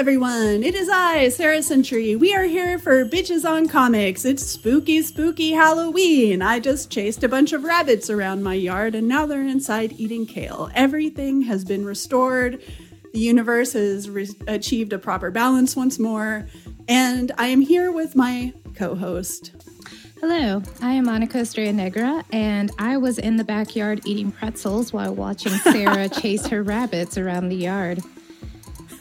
everyone. It is I, Sarah Century. We are here for Bitches on Comics. It's spooky, spooky Halloween. I just chased a bunch of rabbits around my yard and now they're inside eating kale. Everything has been restored. The universe has re- achieved a proper balance once more. And I am here with my co host. Hello, I am Monica Estrella Negra, and I was in the backyard eating pretzels while watching Sarah chase her rabbits around the yard.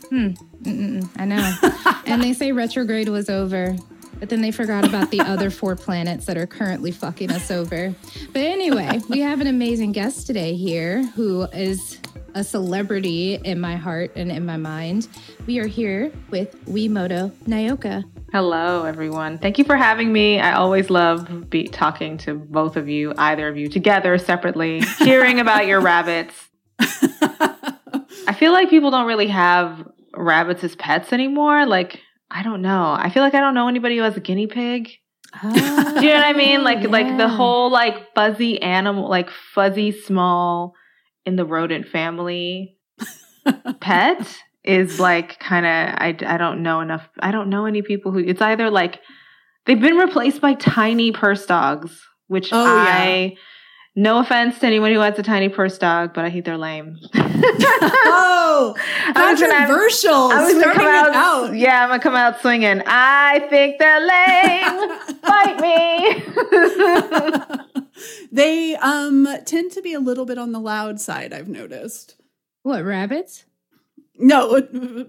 Hmm, Mm-mm, I know. and they say retrograde was over, but then they forgot about the other four planets that are currently fucking us over. But anyway, we have an amazing guest today here who is a celebrity in my heart and in my mind. We are here with Wimoto Nyoka. Hello, everyone. Thank you for having me. I always love be talking to both of you, either of you, together, separately, hearing about your rabbits. I feel like people don't really have rabbits as pets anymore. Like, I don't know. I feel like I don't know anybody who has a guinea pig. Ah. Do you know what I mean? Like, yeah. like the whole like fuzzy animal, like fuzzy small in the rodent family pet is like kind of I, I don't know enough i don't know any people who it's either like they've been replaced by tiny purse dogs which Oh, i no offense to anyone who has a tiny purse dog but i think they're lame Oh, I was gonna- controversial. I was gonna come out, out. yeah, I'm gonna come out swinging. I think they're lame. Fight me. they um tend to be a little bit on the loud side, I've noticed. What, rabbits? No,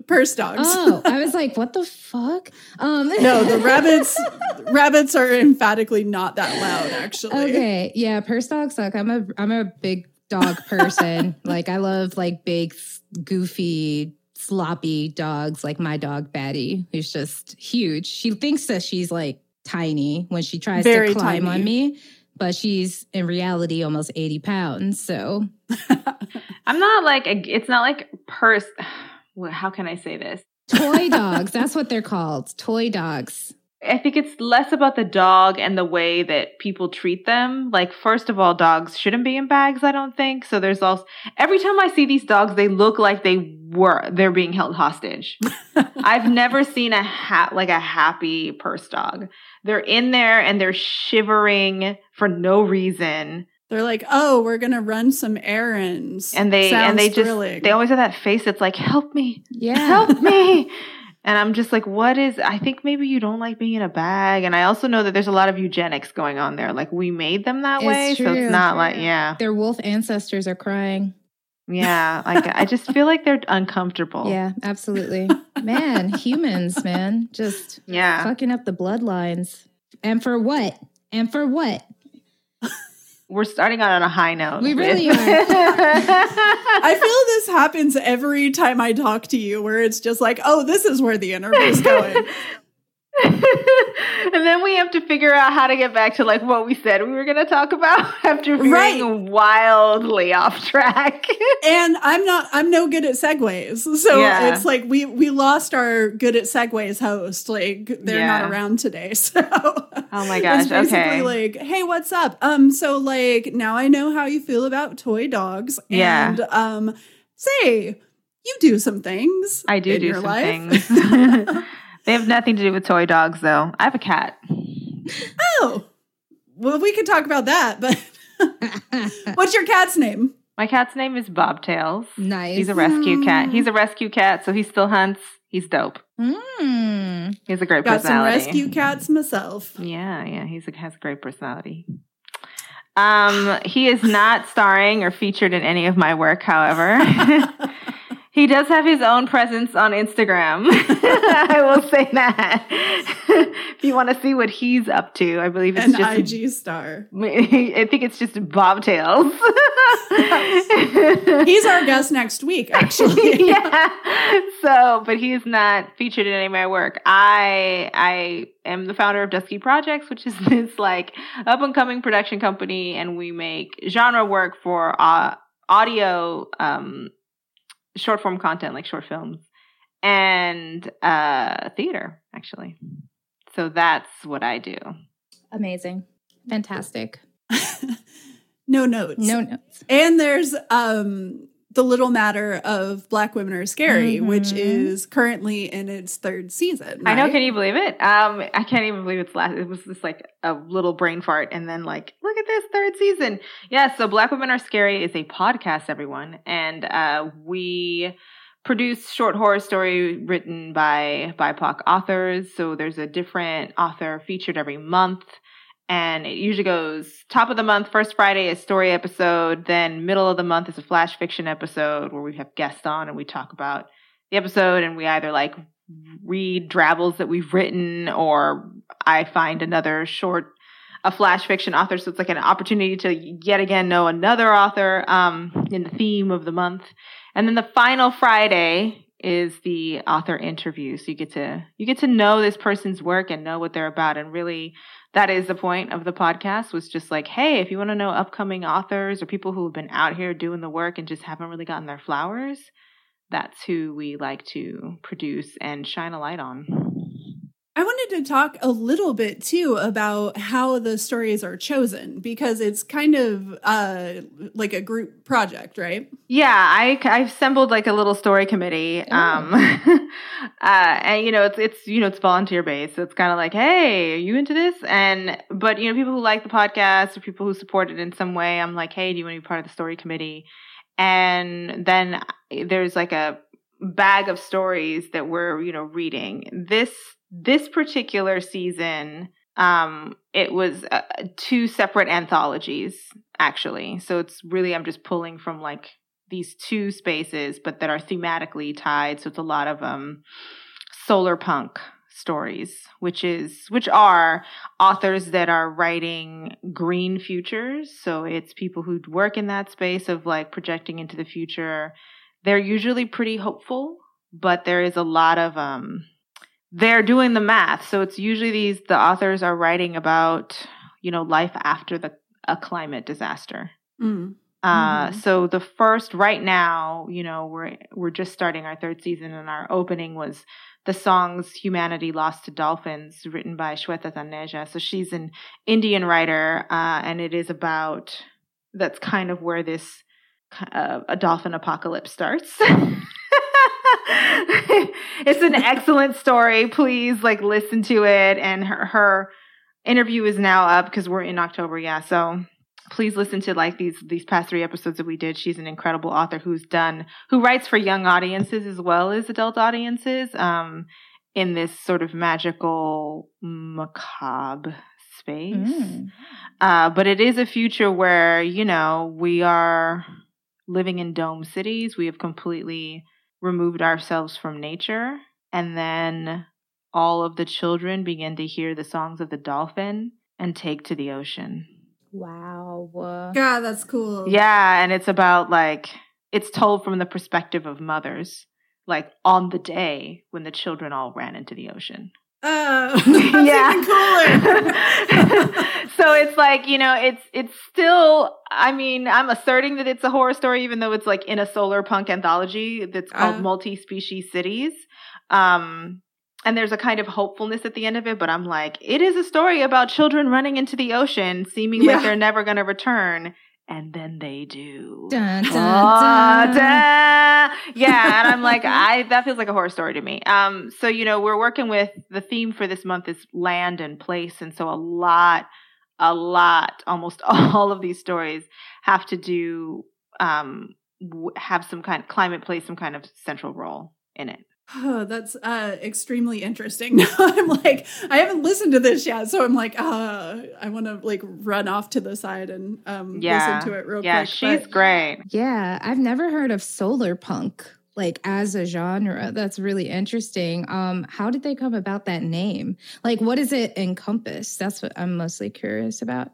purse dogs. Oh, I was like, what the fuck? Um, no, the rabbits rabbits are emphatically not that loud actually. Okay, yeah, purse dogs suck. I'm a I'm a big dog person. like I love like big, goofy, sloppy dogs. Like my dog Batty, who's just huge. She thinks that she's like tiny when she tries Very to climb tiny. on me, but she's in reality almost eighty pounds. So I'm not like it's not like purse. How can I say this? toy dogs. That's what they're called. Toy dogs. I think it's less about the dog and the way that people treat them. Like, first of all, dogs shouldn't be in bags, I don't think. So there's also, every time I see these dogs, they look like they were, they're being held hostage. I've never seen a hat, like a happy purse dog. They're in there and they're shivering for no reason. They're like, "Oh, we're going to run some errands." And they, Sounds and they just they always have that face that's like, help me, Yeah. help me. And I'm just like, what is, I think maybe you don't like being in a bag. And I also know that there's a lot of eugenics going on there. Like we made them that It's way. So it's not like, yeah. Their wolf ancestors are crying. Yeah. Like I just feel like they're uncomfortable. Yeah, absolutely. man, humans, man, just Yeah. fucking up the bloodlines. And for what? And for what? We're starting out on a high note. We really with- are. I feel this happens every time I talk to you, where it's just like, oh, this is where the interview's going. and then we have to figure out how to get back to like what we said we were going to talk about after being Right. wildly off track. and I'm not I'm no good at segues. So Yeah. it's like we we lost our good at segues host. Like they're Yeah. not around today. So Oh my gosh, It's basically okay. like, hey, what's up? Um, so like now I know how you feel about toy dogs. Yeah. And um say you do some things. I do do your some life. things. They have nothing to do with toy dogs though. I have a cat. oh. Well, we could talk about that, but what's your cat's name? My cat's name is Bobtails. nice. He's a rescue cat. He's a rescue cat, so he still hunts. He's dope. Mm. He has a great Got some rescue cats myself. Yeah, yeah, he's a, has a great personality. Um, he is not starring or featured in any of my work, however. he does have his own presence on Instagram. I will say that. if you want to see what he's up to, I believe it's An just IG star. I think it's just bobtails. He's our guest next week, actually. yeah. So, but he's not featured in any of my work. I I am the founder of Dusky Projects, which is this like up and coming production company, and we make genre work for uh, audio, um, short form content like short films, and uh, theater actually. So that's what I do. Amazing. Fantastic. no notes. No notes. And there's um the little matter of Black Women Are Scary, which Mhm. is currently in its third season. I know. Can you believe it? Um, I can't even believe it's last. It was just like a little brain fart, and then like, look at this third season. Yeah. So, Black Women Are Scary is a podcast, everyone, and uh, we produce short horror story written by BIPOC authors. So there's a different author featured every month. And it usually goes top of the month, first Friday, is story episode. Then middle of the month is a flash fiction episode where we have guests on and we talk about the episode and we either like read drabbles that we've written or I find another short a flash fiction author so it's like an opportunity to yet again know another author um, in the theme of the month and then the final friday is the author interview so you get to you get to know this person's work and know what they're about and really that is the point of the podcast was just like hey if you want to know upcoming authors or people who have been out here doing the work and just haven't really gotten their flowers that's who we like to produce and shine a light on. I wanted to talk a little bit too about how the stories are chosen because it's kind of uh like a group project, right? Yeah, I I assembled like a little story committee. Oh. Um uh and you know, it's it's you know, it's volunteer based. So it's kind of like, "Hey, are you into this?" And but you know, people who like the podcast or people who support it in some way, I'm like, "Hey, do you want to be part of the story committee?" And then there's like a bag of stories that we're, you know, reading. This this particular season um it was uh, two separate anthologies actually. So it's really i'm just pulling from like these two spaces but that are thematically tied. So it's a lot of um solar punk stories which is which are authors that are writing green futures. So it's people who work in that space of like projecting into the future. They're usually pretty hopeful but there is a lot of um they're doing the math so it's usually these the authors are writing about you know life after the a climate disaster Mm. uh Mhm. so the first right now you know we're we're just starting our third season and our opening was the songs humanity lost to dolphins written by shweta taneja so she's an indian writer uh and it is about that's kind of where this uh, a dolphin apocalypse starts it's an excellent story please like listen to it and her, her interview is now up because we're in october yeah so please listen to like these these past three episodes that we did she's an incredible author who's done who writes for young audiences as well as adult audiences um in this sort of magical macabre space. Mm. Uh, but it is a future where, you know, we are living in dome cities. We have completely removed ourselves from nature. And then all of the children begin to hear the songs of the dolphin and take to the ocean. Wow. God, that's cool. Yeah. And it's about like, it's told from the perspective of mothers, like on the day when the children all ran into the ocean. Oh, yeah. so it's like, you know, it's it's still I mean, I'm asserting that it's a horror story even though it's like in a solar punk anthology that's called uh, Multi-Species Cities. Um and there's a kind of hopefulness at the end of it, but I'm like, it is a story about children running into the ocean, seeming yeah. like they're never going to return and then they do. Dun, dun, oh, dun. Yeah, and I'm like, I that feels like a horror story to me. Um, so you know, we're working with the theme for this month is land and place, and so a lot, a lot, almost all of these stories have to do um have some kind of climate play some kind of central role in it. Oh, that's uh, extremely interesting. Now I'm like, I haven't listened to this yet, so I'm like, uh, I want to like run off to the side and um, yeah. listen to it real yeah, quick. Yeah, she's but, great. Yeah, I've never heard of solar punk like as a genre. That's really interesting. Um, how did they come about that name? Like, what does it encompass? That's what I'm mostly curious about.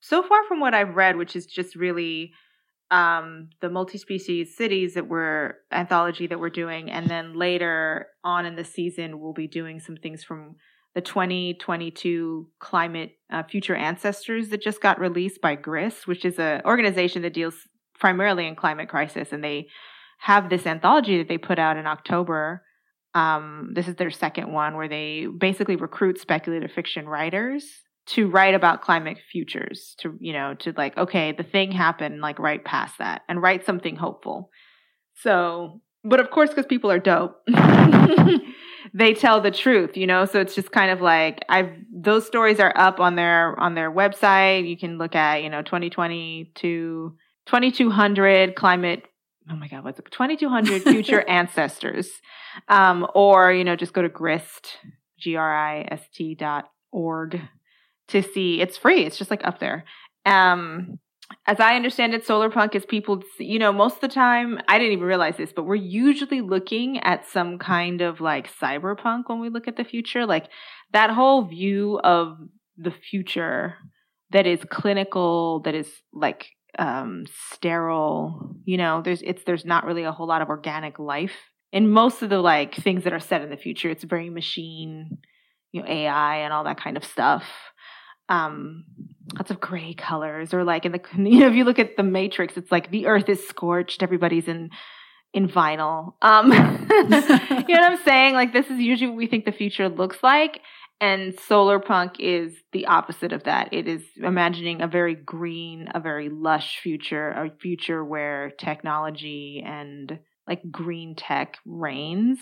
So far from what I've read, which is just really um, the multi-species cities that we're anthology that we're doing, and then later on in the season, we'll be doing some things from the 2022 climate uh, future ancestors that just got released by Grist, which is an organization that deals primarily in climate crisis, and they have this anthology that they put out in October. Um, this is their second one where they basically recruit speculative fiction writers to write about climate futures to you know to like okay the thing happened like right past that and write something hopeful. So but of course because people are dope they tell the truth you know? So it's just kind of like i've those stories are up on their on their website. You can look at you know 2020 to 2200 climate oh my god what's it 2200 future ancestors. Um or you know just go to grist g-r-i-s-t dot org to see. It's free. It's just like up there. Um, as I understand it, solar punk is people, you know, most of the time, I didn't even realize this, but we're usually looking at some kind of like cyberpunk when we look at the future. Like that whole view of the future that is clinical, that is like um sterile, you know, there's it's there's not really a whole lot of organic life. In most of the like things that are set in the future, it's very machine, you know, AI and all that kind of stuff um lots of gray colors or like in the you know if you look at the matrix it's like the earth is scorched everybody's in in vinyl. Um you know what i'm saying? Like this is usually what we think the future looks like and solar punk is the opposite of that. It is imagining a very green a very lush future a future where technology and like green tech reigns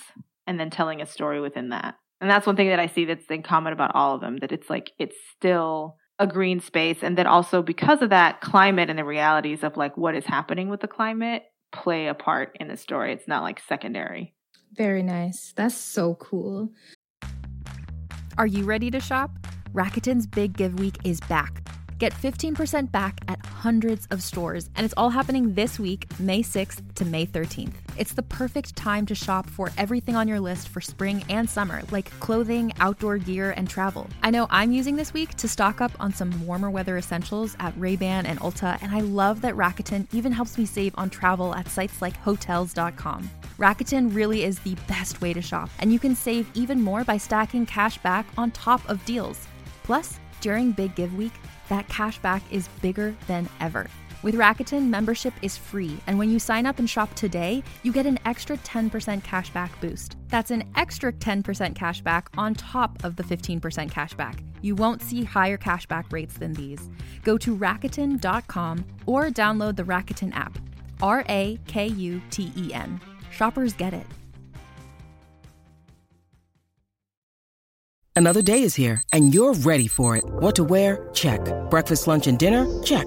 and then telling a story within that and that's one thing that I see that's in common about all of them that it's like it's still a green space and then also because of that climate and the realities of like what is happening with the climate play a part in the story. It's not like secondary. Very nice. That's so cool. Are you ready to shop? Rakuten's Big Give Week is back Get 15% back at hundreds of stores, and it's all happening this week, May 6th to May 13th. It's the perfect time to shop for everything on your list for spring and summer, like clothing, outdoor gear, and travel. I know I'm using this week to stock up on some warmer weather essentials at Ray-Ban and Ulta, and I love that Rakuten even helps me save on travel at sites like hotels.com. Rakuten really is the best way to shop, and you can save even more by stacking cash back on top of deals. Plus, during Big Give Week, that cash back is bigger than ever. With Rakuten, membership is free, and when you sign up and shop today, you get an extra 10% cashback boost. That's an extra 10% cashback on top of the 15% cashback. You won't see higher cashback rates than these. Go to Rakuten.com or download the Rakuten app. R A K U T E N. Shoppers get it. Another day is here, and you're ready for it. What to wear? Check. Breakfast, lunch, and dinner? Check.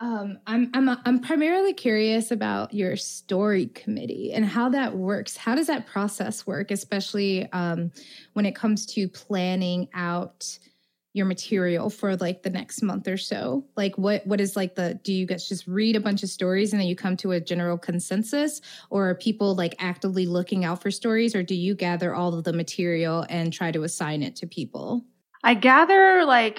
um, I'm I'm I'm primarily curious about your story committee and how that works. How does that process work, especially um, when it comes to planning out your material for like the next month or so? Like, what what is like the? Do you guys just read a bunch of stories and then you come to a general consensus, or are people like actively looking out for stories, or do you gather all of the material and try to assign it to people? I gather like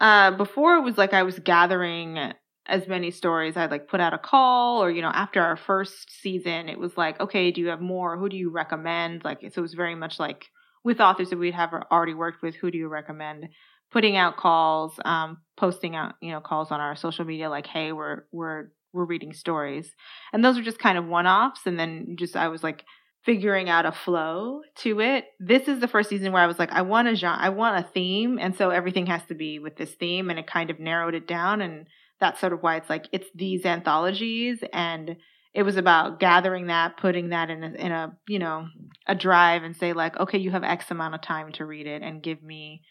uh before it was like I was gathering as many stories. I'd like put out a call or, you know, after our first season, it was like, okay, do you have more? Who do you recommend? Like, so it was very much like with authors that we'd have already worked with, who do you recommend? Putting out calls, um, posting out, you know, calls on our social media like, hey, we're, we're, we're reading stories. And those are just kind of one offs. And then just, I was like, figuring out a flow to it. This is the first season where I was like, I want a genre, I want a theme, and so everything has to be with this theme, and it kind of narrowed it down. And that's sort of why it's like it's these anthologies and it was about gathering that putting that in a, in a you know a drive and say like okay you have x amount of time to read it and give me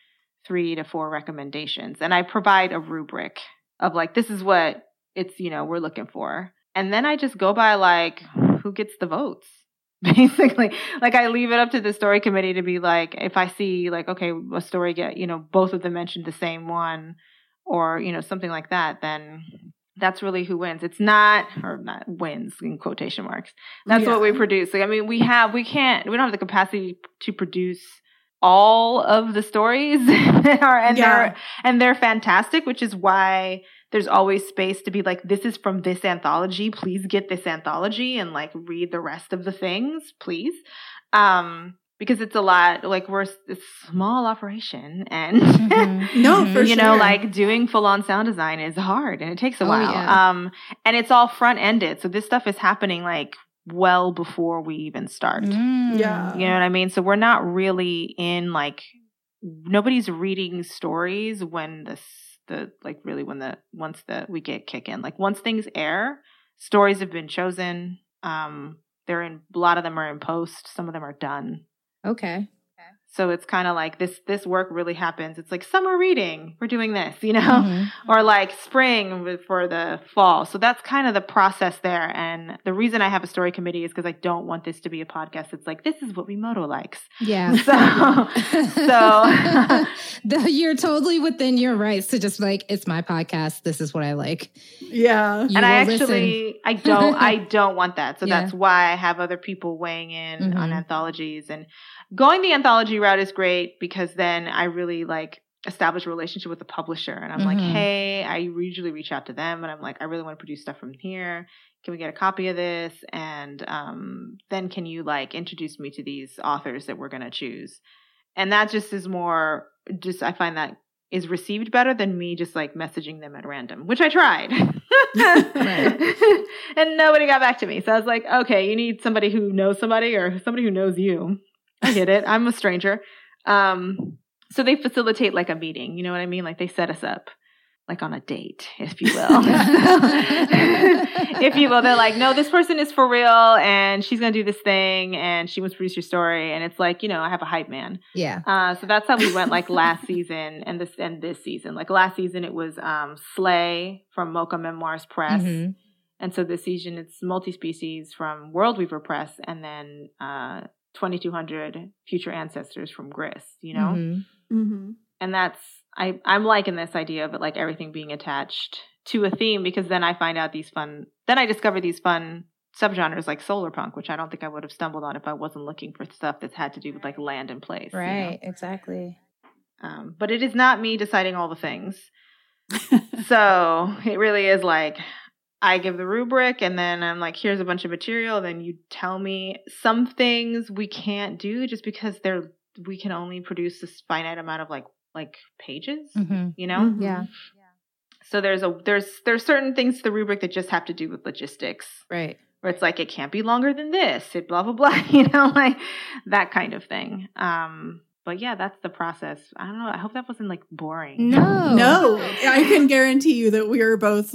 three to four recommendations. And i provide a rubric of like this is what it's you know we're looking for. And then i just go by like who gets the votes basically. Like i leave it up to the story committee to be like if i see like okay a story get you know both of them mentioned the same one or you know something like that then that's really who wins. It's not or not wins in quotation marks. That's yeah. what we produce. Like, i mean we have we can't we don't have the capacity to produce all of the stories are and yeah. they're and they're fantastic which is why there's always space to be like this is from this anthology. Please get this anthology and like read the rest of the things please. Um because it's a lot like we're a small operation and mm-hmm. no for you sure. know like doing full on sound design is hard and it takes a oh, while yeah. um and it's all front ended so this stuff is happening like well before we even start mm. yeah you know what i mean so we're not really in like nobody's reading stories when this the like really when the once the we get kick in like once things air stories have been chosen um they're in a lot of them are in post some of them are done Okay. So it's kind of like this this work really happens. It's like summer reading, we're doing this, you know, mm-hmm. or like spring for the fall. So that's kind of the process there. And the reason I have a story committee is because I don't want this to be a podcast. It's like this is what Wimoto likes. Yeah. So so you're totally within your rights to just like it's my podcast. This is what I like. Yeah. You and I actually listen. I don't I don't want that. So yeah. that's why I have other people weighing in mm-hmm. on anthologies and going the anthology route is great because then I really like establish a relationship with the publisher and I'm mm-hmm. like, hey, I usually reach out to them and I'm like, I really want to produce stuff from here. Can we get a copy of this? And um, then can you like introduce me to these authors that we're gonna choose? And that just is more just I find that is received better than me just like messaging them at random, which I tried. and nobody got back to me. So I was like, okay, you need somebody who knows somebody or somebody who knows you. I get it. I'm a stranger. Um, so they facilitate like a meeting. You know what I mean? Like they set us up like on a date, if you will. if you will, they're like, no, this person is for real and she's going to do this thing and she wants to produce your story. And it's like, you know, I have a hype man. Yeah. Uh, so that's how we went like last season and this, and this season. Like last season, it was, um, Slay from Mocha Memoirs Press. Mm-hmm. And so this season, it's multi species from World Weaver Press and then, uh, 2200 future ancestors from Grist, you know? Mm-hmm. Mm-hmm. And that's, I, I'm liking this idea of it, like everything being attached to a theme because then I find out these fun, then I discover these fun subgenres like solar punk, which I don't think I would have stumbled on if I wasn't looking for stuff that's had to do with like land and place. Right, you know? exactly. Um, but it is not me deciding all the things. so it really is like I give the rubric and then I'm like, here's a bunch of material. Then you tell me some things we can't do just because they're we can only produce this finite amount of like like pages, mm-hmm. you know? Mm-hmm. Yeah. So there's a there's there's certain things to the rubric that just have to do with logistics. Right. Where it's like it can't be longer than this, it blah blah blah, you know, like that kind of thing. Um but yeah, that's the process. I don't know. I hope that wasn't like boring. No. No, I can guarantee you that we are both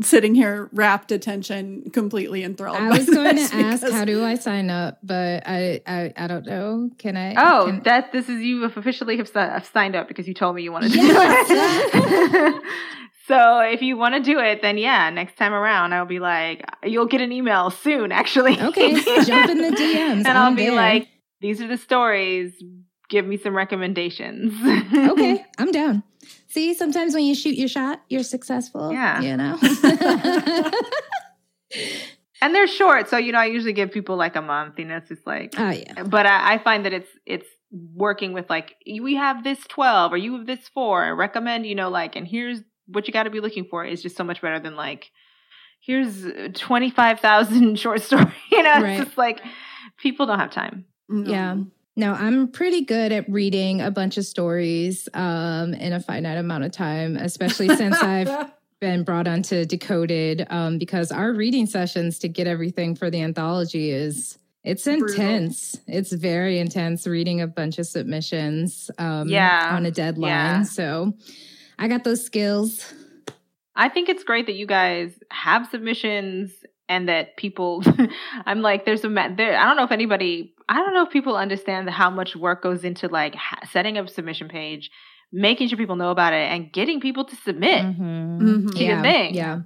sitting here rapt attention, completely enthralled. I was going to ask, because- how do I sign up? But I, I, I don't know. Can I? Oh, can- that this is you officially have, have signed up because you told me you wanted to Yes. do it. so if you want to do it, then yeah, next time around I'll be like, you'll get an email soon. Actually, Okay, jump in the DMs. and I'll I'm be there. like, these are the stories. Give me some recommendations. okay, I'm down. See, sometimes when you shoot your shot, you're successful. Yeah. You know? and they're short, so you know I usually give people like a month. You know, it's just like oh, yeah. but I, I find that it's it's working with like we have this 12 or you have this 4 I recommend you know like and here's what you got to be looking for is just so much better than like here's 25,000 short story you know Right. it's just like people don't have time No. Yeah. Um, No, I'm pretty good at reading a bunch of stories um, in a finite amount of time, especially since I've been brought onto Decoded um, because our reading sessions to get everything for the anthology is it's Brutal. intense. It's very intense reading a bunch of submissions um, Yeah. on a deadline. Yeah. So I got those skills. I think it's great that you guys have submissions and that people I'm like there's a there I don't know if anybody I don't know if people understand how much work goes into like setting up a submission page making sure people know about it and getting people to submit Mhm. Mhm. To your Yeah. thing. Yeah.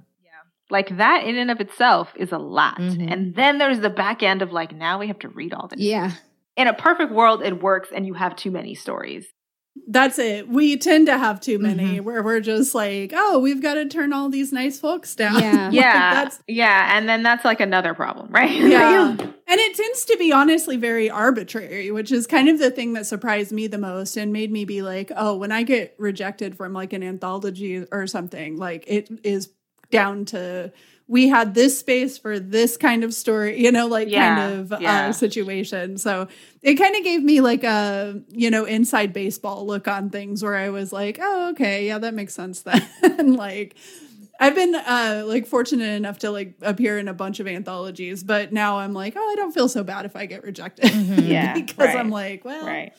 like that in and of itself is a lot Mhm. and then there's the back end of like now we have to read all this Yeah. in a perfect world it works and you have too many stories That's it. We tend to have too many Mm-hmm. where we're just like, oh, we've got to turn all these nice folks down. Yeah. Like, yeah that's yeah and then that's like another problem right yeah. And it tends to be honestly very arbitrary, which is kind of the thing that surprised me the most and made me be like, oh, when I get rejected from like an anthology or something, like it is down to we had this space for this kind of story, you know, like Yeah, kind of yeah. uh, situation. So it kind of gave me like a, you know, inside baseball look on things where I was like, oh, okay, yeah, that makes sense then. like, I've been uh like fortunate enough to like appear in a bunch of anthologies, but now I'm like, oh, I don't feel so bad if I get rejected. Yeah, because right. I'm like, well, right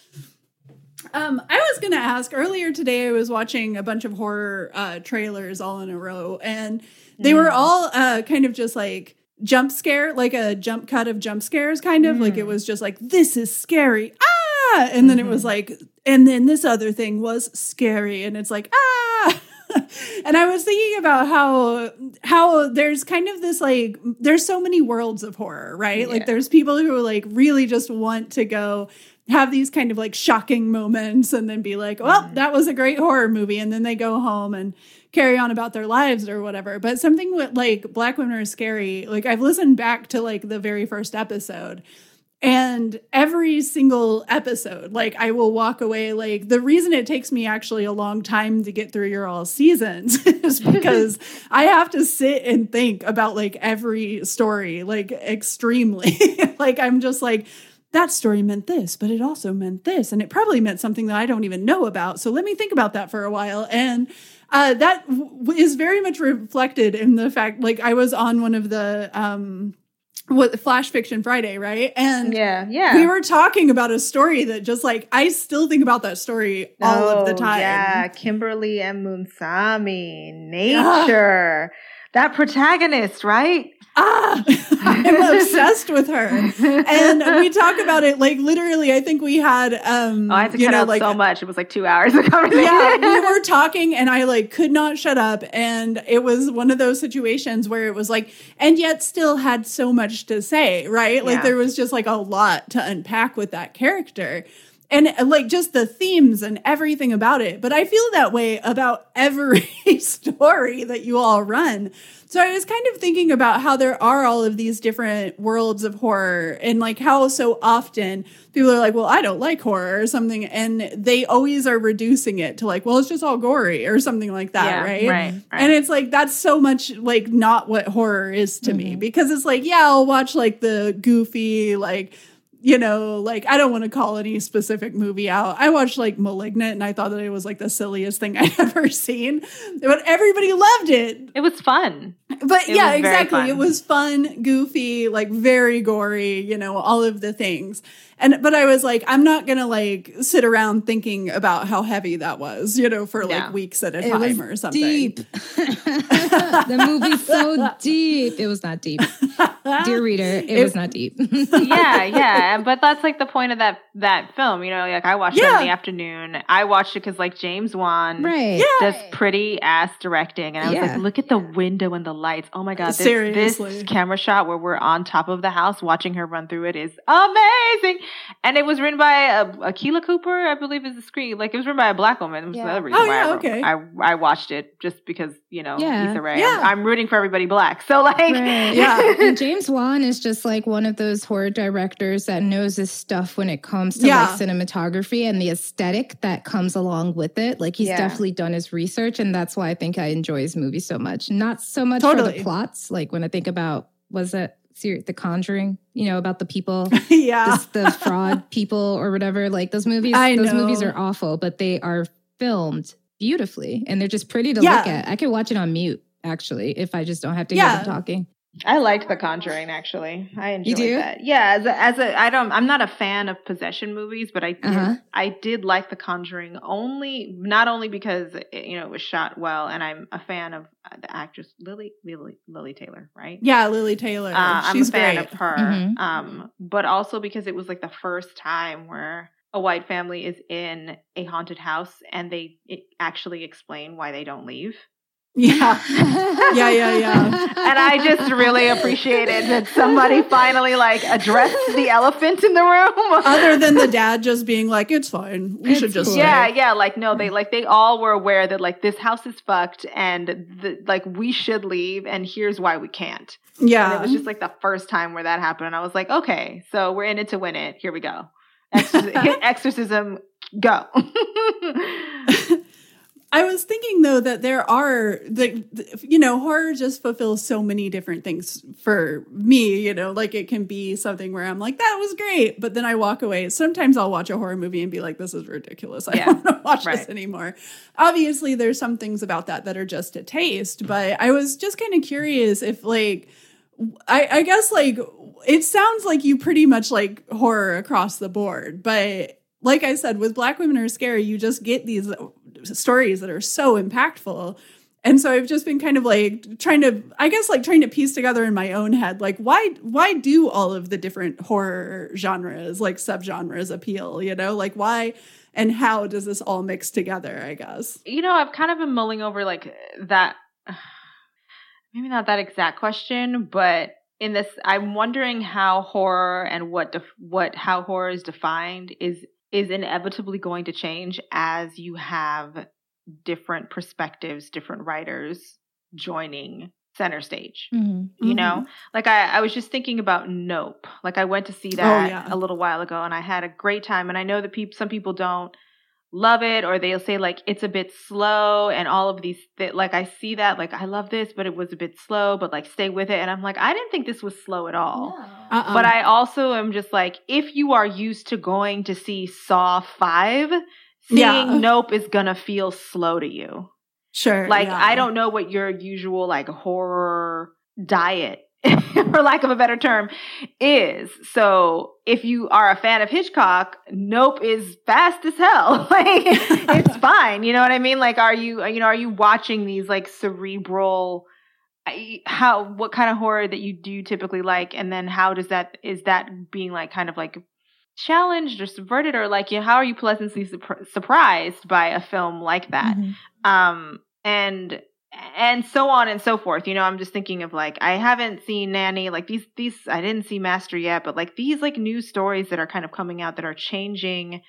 um, I was gonna ask earlier today. I was watching a bunch of horror uh, trailers all in a row, and they were all uh, kind of just like jump scare, like a jump cut of jump scares, kind of. Like it was just like this is scary, ah, and then it was like, and then this other thing was scary, and it's like ah. and I was thinking about how how there's kind of this like there's so many worlds of horror, right? Like there's people who like really just want to go have these kind of like shocking moments and then be like, well, mm-hmm. that was a great horror movie. And then they go home and carry on about their lives or whatever. But something with like Black Women Are Scary, like I've listened back to like the very first episode. And every single episode, like I will walk away. Like the reason it takes me actually a long time to get through your all seasons is because I have to sit and think about like every story, like extremely. like I'm just like, that story meant this, but it also meant this. And it probably meant something that I don't even know about. So let me think about that for a while. And uh, that w- is very much reflected in the fact, like, I was on one of the, um, what Flash Fiction Friday, right? And yeah yeah we were talking about a story that just like, I still think about that story all of the Oh, time. yeah kimberly and munsami nature that protagonist right Ah, I'm obsessed with her. And we talk about it like literally, I think we had, um, oh i had to you cut know, out like, so much it was like two hours of conversation yeah, we were talking and I like could not shut up. And it was one of those situations where it was like, and yet still had so much to say, right? Like Yeah. there was just like a lot to unpack with that character. And like just the themes and everything about it. But I feel that way about every story that you all run. So I was kind of thinking about how there are all of these different worlds of horror and like how so often people are like, well, I don't like horror or something. And they always are reducing it to like, well, it's just all gory or something like that. Yeah, right? right, right. And it's like, that's so much like not what horror is to me mm-hmm. because it's like, yeah, I'll watch like the goofy, like, you know, like I don't want to call any specific movie out. I watched like Malignant and I thought that it was like the silliest thing I'd ever seen, but everybody loved it. It was fun. But It yeah, exactly. It was fun, goofy, like very gory, you know, all of the things. And but I was like, I'm not gonna like sit around thinking about how heavy that was, you know, for like Yeah. weeks at a It was time or something. deep. the movie's so deep. It was not deep. Dear reader, it, was not deep. yeah, yeah, but that's like the point of that that film. You know, like I watched it in the afternoon. I watched it because like James Wan right. does pretty ass directing, and I was Yeah. like, look at the window and the lights. Oh my god, this, Seriously. this camera shot where we're on top of the house watching her run through it is amazing. And it was written by uh, Akela Cooper, I believe, is the screen. Like it was written by a black woman. It was Yeah. the reason Oh, why yeah, I, okay. I I watched it just because you know Yeah. Issa Rae. Yeah. I'm, I'm rooting for everybody black. So like, Right. Yeah. and James Wan is just like one of those horror directors that knows his stuff when it comes to Yeah. like cinematography and the aesthetic that comes along with it. Like he's Yeah. definitely done his research, and that's why I think I enjoy his movie so much. Not so much for Totally. the plots, like when I think about was it ser- The Conjuring? You know about the people. yeah. this, the fraud people or whatever. Like those movies, I those know. movies are awful, but they are filmed beautifully and they're just pretty to Yeah. look at. I could watch it on mute actually if I just don't have to Yeah. hear them talking. I liked The Conjuring actually. I enjoyed do? that. Yeah, as a, as a I don't I'm not a fan of possession movies, but I did Uh-huh. I did like The Conjuring only not only because it, you know it was shot well and I'm a fan of uh, the actress Lili Lili Lili Taylor, right? yeah, Lili Taylor. Uh, I'm a fan great. of her. Mhm. Um, but also because it was like the first time where a white family is in a haunted house and they actually explain why they don't leave. Yeah. Yeah, yeah, yeah. and I just really appreciated that somebody finally like addressed the elephant in the room. Other than the dad just being like, it's fine. We It's should just cool. yeah, yeah, like no, they like they all were aware that like this house is fucked and the, like we should leave and here's why we can't. And Yeah. it was just like the first time where that happened and I was like, okay, so we're in it to win it. Here we go. Exorcism, exorcism go. I was thinking though that there are the, the- you know horror just fulfills so many different things for me you know like it can be something where I'm like that was great but then I walk away. Sometimes I'll watch a horror movie and be like this is ridiculous. I Yeah, don't want to watch this anymore. Obviously there's some things about that that are just a taste but I was just kind of curious if like I, I guess like it sounds like you pretty much like horror across the board, but like I said, with Black Women Are Scary, you just get these stories that are so impactful. And so I've just been kind of like trying to, I guess, like trying to piece together in my own head, like why, why do all of the different horror genres, like subgenres, appeal? You know, like why and how does this all mix together? I guess. you know, I've kind of been mulling over like that. Maybe not that exact question, but in this, I'm wondering how horror and what def- what how horror is defined is is inevitably going to change as you have different perspectives, different writers joining center stage. Mhm. You know, like I, I was just thinking about Nope. Like I went to see that yeah. a little while ago, and I had a great time. And I know that people, some people don't love it, or they'll say like it's a bit slow, and all of these. Th- like I see that, like I love this, but it was a bit slow. But like stay with it, and I'm like I didn't think this was slow at all. Uh-uh. But I also am just like, if you are used to going to see Saw 5, seeing Yeah. Nope is gonna feel slow to you. sure. Like, yeah. I don't know what your usual like horror diet, for lack of a better term, is. So if you are a fan of Hitchcock, Nope is fast as hell. like it's fine. You know what I mean? Like, are you you know are you watching these like cerebral? How what kind of horror that you do typically like, and then how does that is that being like kind of like challenged or subverted, or like you know, how are you pleasantly surpr- surprised by a film like that? Mhm. um and and so on and so forth. You know i'm just thinking of like i haven't seen nanny like these these i didn't see master yet but like these like new stories that are kind of coming out that are changing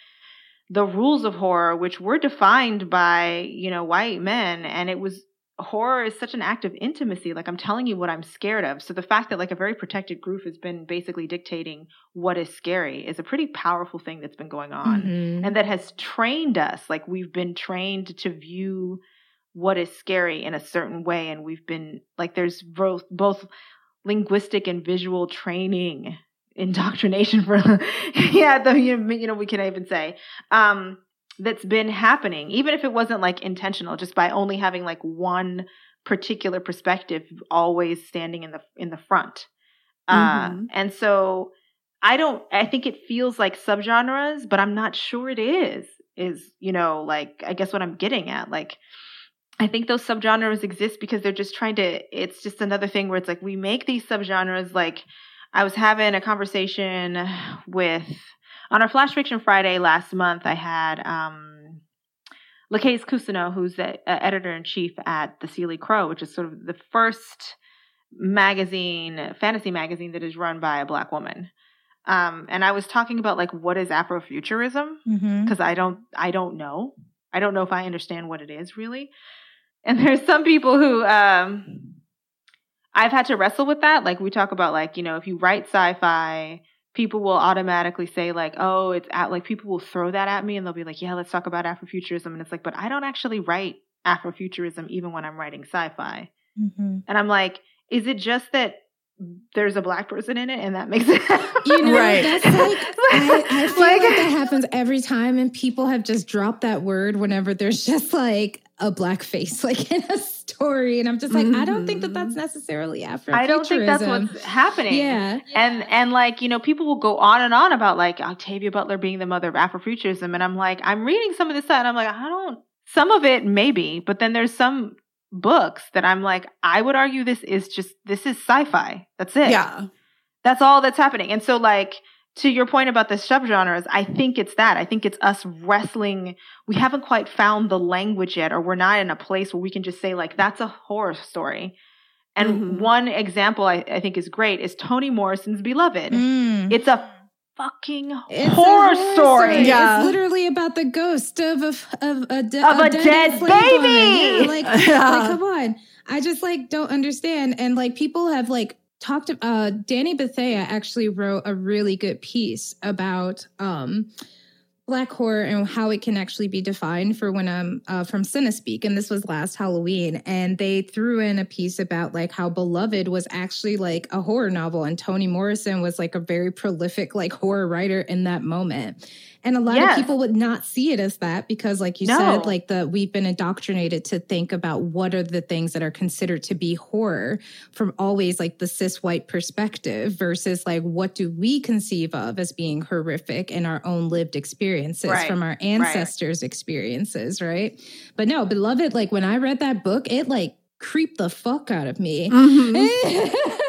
the rules of horror which were defined by you know white men. And it was horror is such an act of intimacy. Like i'm telling you what i'm scared of. So the fact that like a very protected group has been basically dictating what is scary is a pretty powerful thing that's been going on Mhm. and that has trained us. Like we've been trained to view what is scary in a certain way and we've been like there's both both linguistic and visual training indoctrination for yeah the you know we can even say um that's been happening even if it wasn't like intentional just by only having like one particular perspective always standing in the in the front uh, mm-hmm. uh and so i don't i think it feels like subgenres but i'm not sure it is is you know like i guess what i'm getting at like I think those subgenres exist because they're just trying to, it's just another thing where it's like we make these subgenres like I was having a conversation with on our Flash Fiction Friday last month. I had um, Lacaze Cousineau, who's the uh, editor in chief at the Sealy Crow, which is sort of the first magazine, fantasy magazine that is run by a black woman. Um, and I was talking about like what is Afrofuturism because mm-hmm. I don't I don't know I don't know if I understand what it is really. And there's some people who um, I've had to wrestle with that. Like we talk about, like you know, if you write sci-fi, people will automatically say like, oh, it's at like people will throw that at me and they'll be like, yeah, let's talk about Afrofuturism, and it's like, but I don't actually write Afrofuturism even when I'm writing sci-fi. Mm-hmm. And I'm like, is it just that there's a black person in it and that makes it you know right. that's like I, I feel like, like that happens every time and people have just dropped that word whenever there's just like a black face like in a story and i'm just like mm-hmm. i don't think that that's mm-hmm. necessarily afro i don't think that's what's happening. Yeah. And and like you know people will go on and on about like octavia butler being the mother of afrofuturism and i'm like i'm reading some of this stuff and i'm like i don't some of it maybe but then there's some books that i'm like i would argue this is just this is sci-fi. That's it. Yeah. That's all that's happening. And so like to your point about the subgenres, I think it's that. I think it's us wrestling. We haven't quite found the language yet, or we're not in a place where we can just say, like, that's a horror story. And mm-hmm. one example I, I, think is great is Toni Morrison's Beloved. Mm. It's a fucking it's horror, horror story. story. Yeah. It's literally about the ghost of a, of a, de- of a, a dead, dead baby. Yeah, like, yeah. like, come on. I just like don't understand. And like people have like talked uh Danny Bethea actually wrote a really good piece about um black horror and how it can actually be defined for when I'm uh, from Cinespeak, and this was last Halloween, and they threw in a piece about like how Beloved was actually like a horror novel, and Toni Morrison was like a very prolific like horror writer in that moment, and a lot yes. of people would not see it as that because, like you no. said, like the we've been indoctrinated to think about what are the things that are considered to be horror from always like the cis white perspective versus like what do we conceive of as being horrific in our own lived experiences right. from our ancestors' right. experiences, right? But no, beloved, like when I read that book, it like creeped the fuck out of me. Mm-hmm.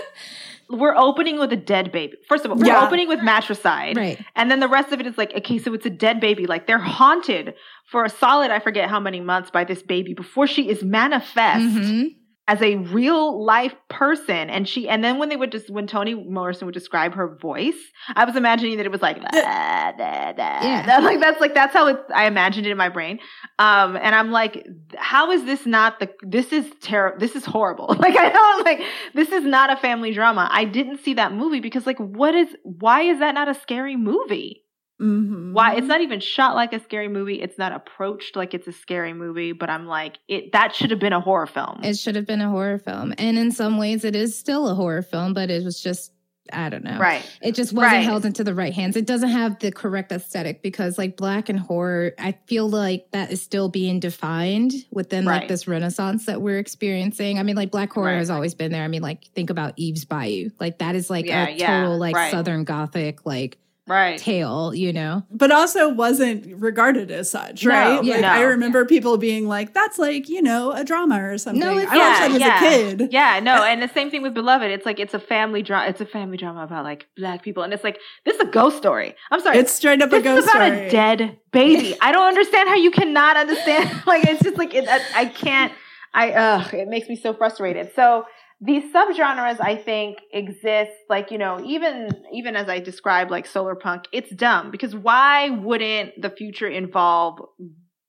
we're opening with a dead baby. First of all, we're yeah. opening with matricide. Right. And then the rest of it is like, okay, so it's a dead baby. Like they're haunted for a solid, I forget how many months by this baby before she is manifest. Mm-hmm as a real life person. And she and then when they would just when toni morrison would describe her voice i was imagining that it was like da, da, da, yeah. like that's like that's how it, i imagined it in my brain. Um and i'm like how is this not the this is terrible this is horrible. Like i know like this is not a family drama. I didn't see that movie because like what is why is that not a scary movie Mm-hmm. Why it's not even shot like a scary movie. It's not approached like it's a scary movie. But I'm like, it that should have been a horror film. It should have been a horror film, and in some ways, it is still a horror film. But it was just I don't know. Right. It just wasn't right. held into the right hands. It doesn't have the correct aesthetic because like black and horror, I feel like that is still being defined within right. like this renaissance that we're experiencing. I mean, like black horror right. has always been there. I mean, like think about Eve's Bayou. Like that is like yeah, a total yeah. like southern gothic like right. tale, you know. But also wasn't regarded as such, right? No, like, no. I remember people being like, "That's like you know a drama or something." No, I yeah, watched that yeah. as a kid. Yeah, no, and the same thing with Beloved. It's like it's a family drama. It's a family drama about like black people, and it's like this is a ghost story. I'm sorry, it's straight up a ghost story. It's about story. a dead baby. I don't understand how you cannot understand. like it's just like it, I, I can't. I ugh, it makes me so frustrated. So these subgenres i think exist like you know even even as i described like solar punk it's dumb because why wouldn't the future involve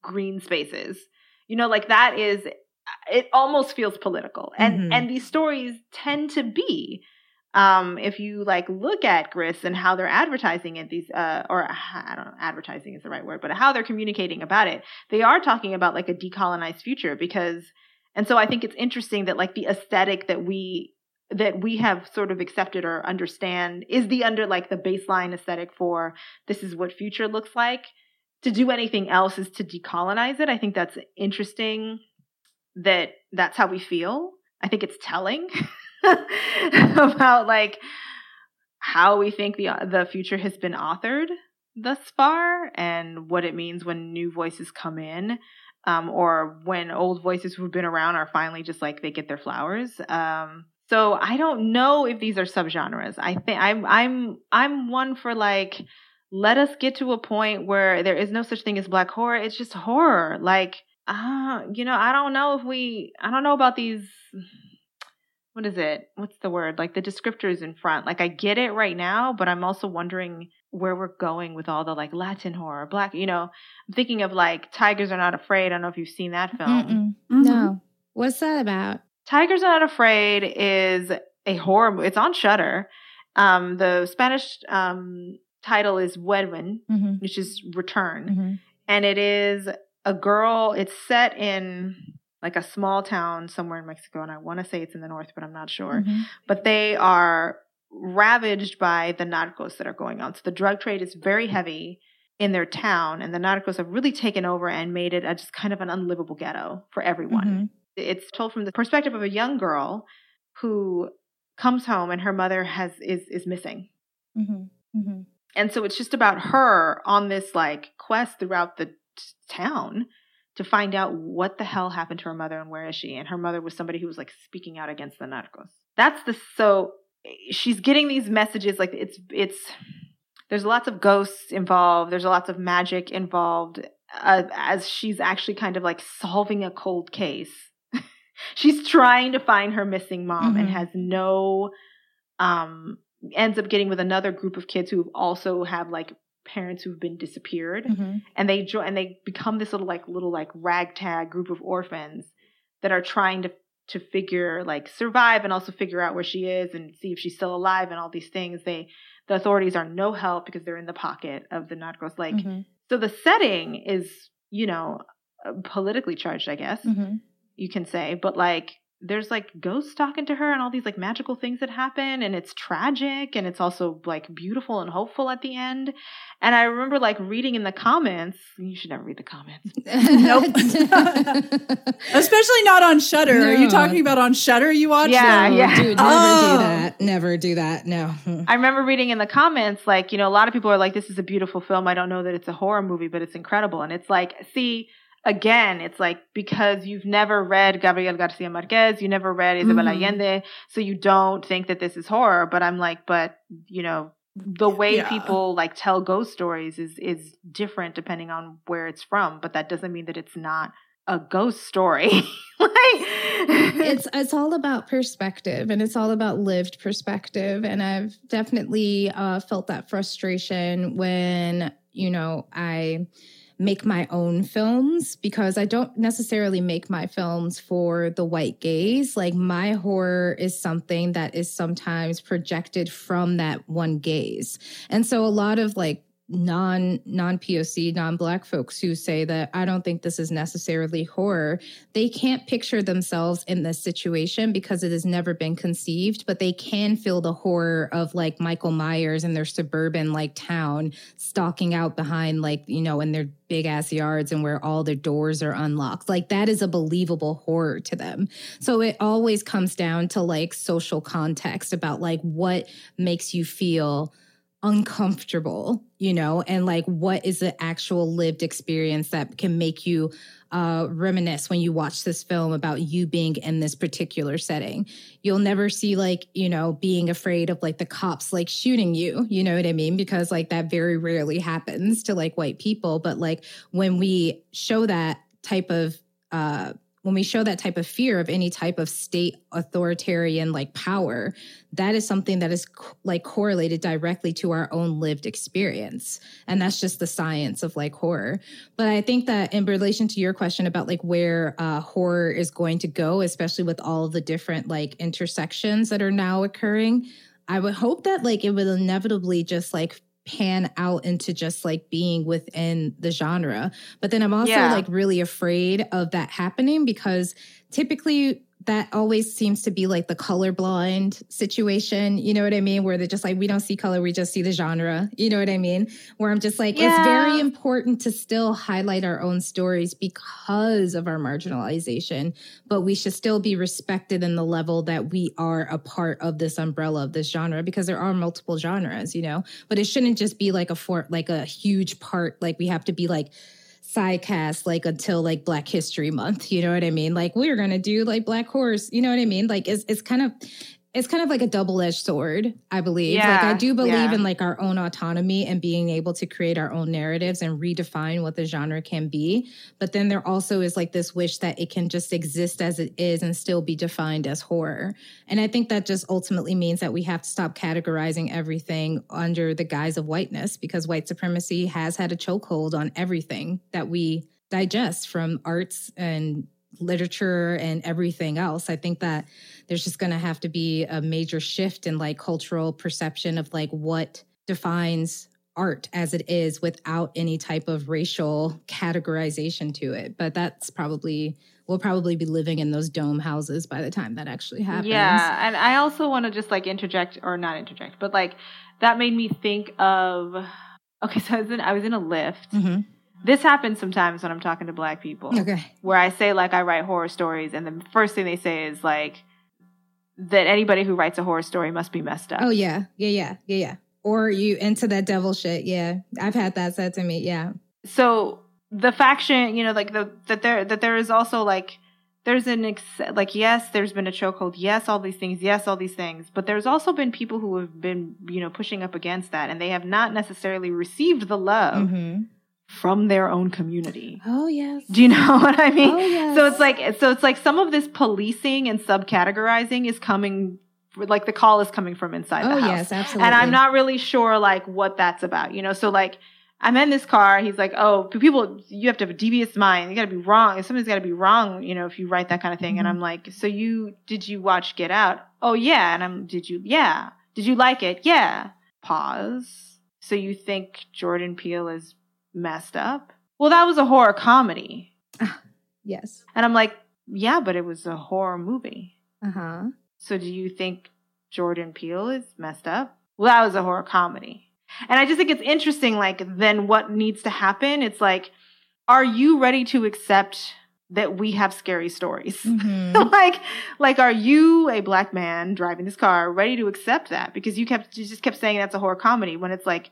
green spaces you know like that is it almost feels political and mm-hmm. and these stories tend to be um if you like look at Grist and how they're advertising it these uh or i don't know advertising is the right word but how they're communicating about it they are talking about like a decolonized future because and so I think it's interesting that like the aesthetic that we that we have sort of accepted or understand is the under like the baseline aesthetic for this is what future looks like. To do anything else is to decolonize it. I think that's interesting that that's how we feel. I think it's telling about like how we think the the future has been authored thus far and what it means when new voices come in um, or when old voices who've been around are finally just like they get their flowers um, so i don't know if these are subgenres i think i'm i'm i'm one for like let us get to a point where there is no such thing as black horror it's just horror like uh, you know i don't know if we i don't know about these what is it? What's the word? Like the descriptors in front. Like I get it right now, but I'm also wondering where we're going with all the like Latin horror, black, you know, I'm thinking of like Tigers Are Not Afraid. I don't know if you've seen that film. Mm-hmm. No. What's that about? Tigers Are Not Afraid is a horror It's on Shudder. Um, the Spanish um, title is Vuelven, mm-hmm. which is return. Mm-hmm. And it is a girl, it's set in like a small town somewhere in Mexico, and I want to say it's in the north, but I'm not sure. Mm-hmm. But they are ravaged by the narcos that are going on. So the drug trade is very heavy in their town, and the narcos have really taken over and made it a, just kind of an unlivable ghetto for everyone. Mm-hmm. It's told from the perspective of a young girl who comes home and her mother has is is missing. Mm-hmm. mm-hmm. And so it's just about her on this like quest throughout the t- town to find out what the hell happened to her mother and where is she. And her mother was somebody who was like speaking out against the narcos. That's the so she's getting these messages like it's it's there's lots of ghosts involved. There's a lots of magic involved uh, as she's actually kind of like solving a cold case. she's trying to find her missing mom mm-hmm. and has no um ends up getting with another group of kids who also have like parents who've been disappeared mm-hmm. and they join and they become this little like little like ragtag group of orphans that are trying to to figure like survive and also figure out where she is and see if she's still alive and all these things they the authorities are no help because they're in the pocket of the narcos like mm-hmm. so the setting is you know uh, politically charged i guess mm-hmm. you can say but like there's like ghosts talking to her and all these like magical things that happen and it's tragic and it's also like beautiful and hopeful at the end. And i remember like reading in the comments you should never read the comments. Nope. Especially not on Shudder. No. are you talking about on Shudder you watch? Yeah no, yeah. dude never oh. do that. Never do that. No. I remember reading in the comments like you know a lot of people are like this is a beautiful film. I don't know that it's a horror movie but it's incredible. And it's like see again, it's like because you've never read Gabriel Garcia Marquez, you never read Isabel mm-hmm. Allende, so you don't think that this is horror. But I'm like, but you know, the way yeah. people like tell ghost stories is is different depending on where it's from. But that doesn't mean that it's not a ghost story. like, it's it's all about perspective and it's all about lived perspective. And I've definitely uh, felt that frustration when you know I make my own films because I don't necessarily make my films for the white gaze. Like my horror is something that is sometimes projected from that one gaze. And so a lot of like non non POC non black folks who say that I don't think this is necessarily horror. They can't picture themselves in this situation because it has never been conceived but they can feel the horror of like Michael Myers in their suburban like town stalking out behind like you know in their big ass yards and where all their doors are unlocked. Like that is a believable horror to them. So it always comes down to like social context about like what makes you feel uncomfortable, you know, and like what is the actual lived experience that can make you uh, reminisce when you watch this film about you being in this particular setting. You'll never see like, you know, being afraid of like the cops like shooting you, you know what I mean? Because like that very rarely happens to like white people. But like when we show that type of uh, when we show that type of fear of any type of state authoritarian like power that is something that is co- like correlated directly to our own lived experience. And that's just the science of like horror. But i think that in relation to your question about like where uh, horror is going to go especially with all the different like intersections that are now occurring i would hope that like it will inevitably just like pan out into just like being within the genre. But then I'm also yeah. like really afraid of that happening because typically that always seems to be like the colorblind situation. You know what I mean? Where they're just like, we don't see color, we just see the genre. You know what I mean? Where I'm just like, yeah. it's very important to still highlight our own stories because of our marginalization, but we should still be respected in the level that we are a part of this umbrella of this genre because there are multiple genres, you know? But it shouldn't just be like a for like a huge part, like we have to be like, side cast like until like Black History Month. You know what I mean? Like we're gonna do like Black Horse. You know what I mean? Like it's it's kind of it's kind of like a double-edged sword i believe yeah, like i do believe yeah. in like our own autonomy and being able to create our own narratives and redefine what the genre can be but then there also is like this wish that it can just exist as it is and still be defined as horror and i think that just ultimately means that we have to stop categorizing everything under the guise of whiteness because white supremacy has had a chokehold on everything that we digest from arts and literature and everything else. I think that there's just going to have to be a major shift in like cultural perception of like what defines art as it is without any type of racial categorization to it. But that's probably we'll probably be living in those dome houses by the time that actually happens. Yeah, and I also want to just like interject or not interject, but like that made me think of okay, so I was in I was in a Lyft. Mm-hmm this happens sometimes when I'm talking to black people. Okay. Where I say like I write horror stories and the first thing they say is like that anybody who writes a horror story must be messed up. Oh yeah. Yeah, yeah. Yeah, yeah. Or you into that devil shit. Yeah. I've had that said to me. Yeah. So the faction, you know, like the that there that there is also like there's an ex- like yes, there's been a chokehold. Yes, all these things. Yes, all these things. But there's also been people who have been, you know, pushing up against that, and they have not necessarily received the love mm-hmm from their own community. Oh yes. Do you know what I mean? Oh, yes. So it's like so it's like some of this policing and subcategorizing is coming like the call is coming from inside oh, the house. yes, absolutely. And I'm not really sure like what that's about, you know. So like I'm in this car. He's like, "Oh, people, you have to have a devious mind. You got to be wrong. Somebody's got to be wrong, you know, if you write that kind of thing." Mm-hmm. And I'm like, "So you did you watch Get Out? Oh yeah." And I'm, "Did you? Yeah. Did you like it? Yeah." Pause. So you think Jordan Peele is messed up. Well, that was a horror comedy. yes. And I'm like, yeah, but it was a horror movie. Uh huh. So do you think Jordan Peele is messed up? Well, that was a horror comedy. And I just think it's interesting, like, then what needs to happen? It's like, are you ready to accept that we have scary stories? Mm-hmm. like, like, are you a black man driving this car ready to accept that? Because you kept, you just kept saying that's a horror comedy when it's like,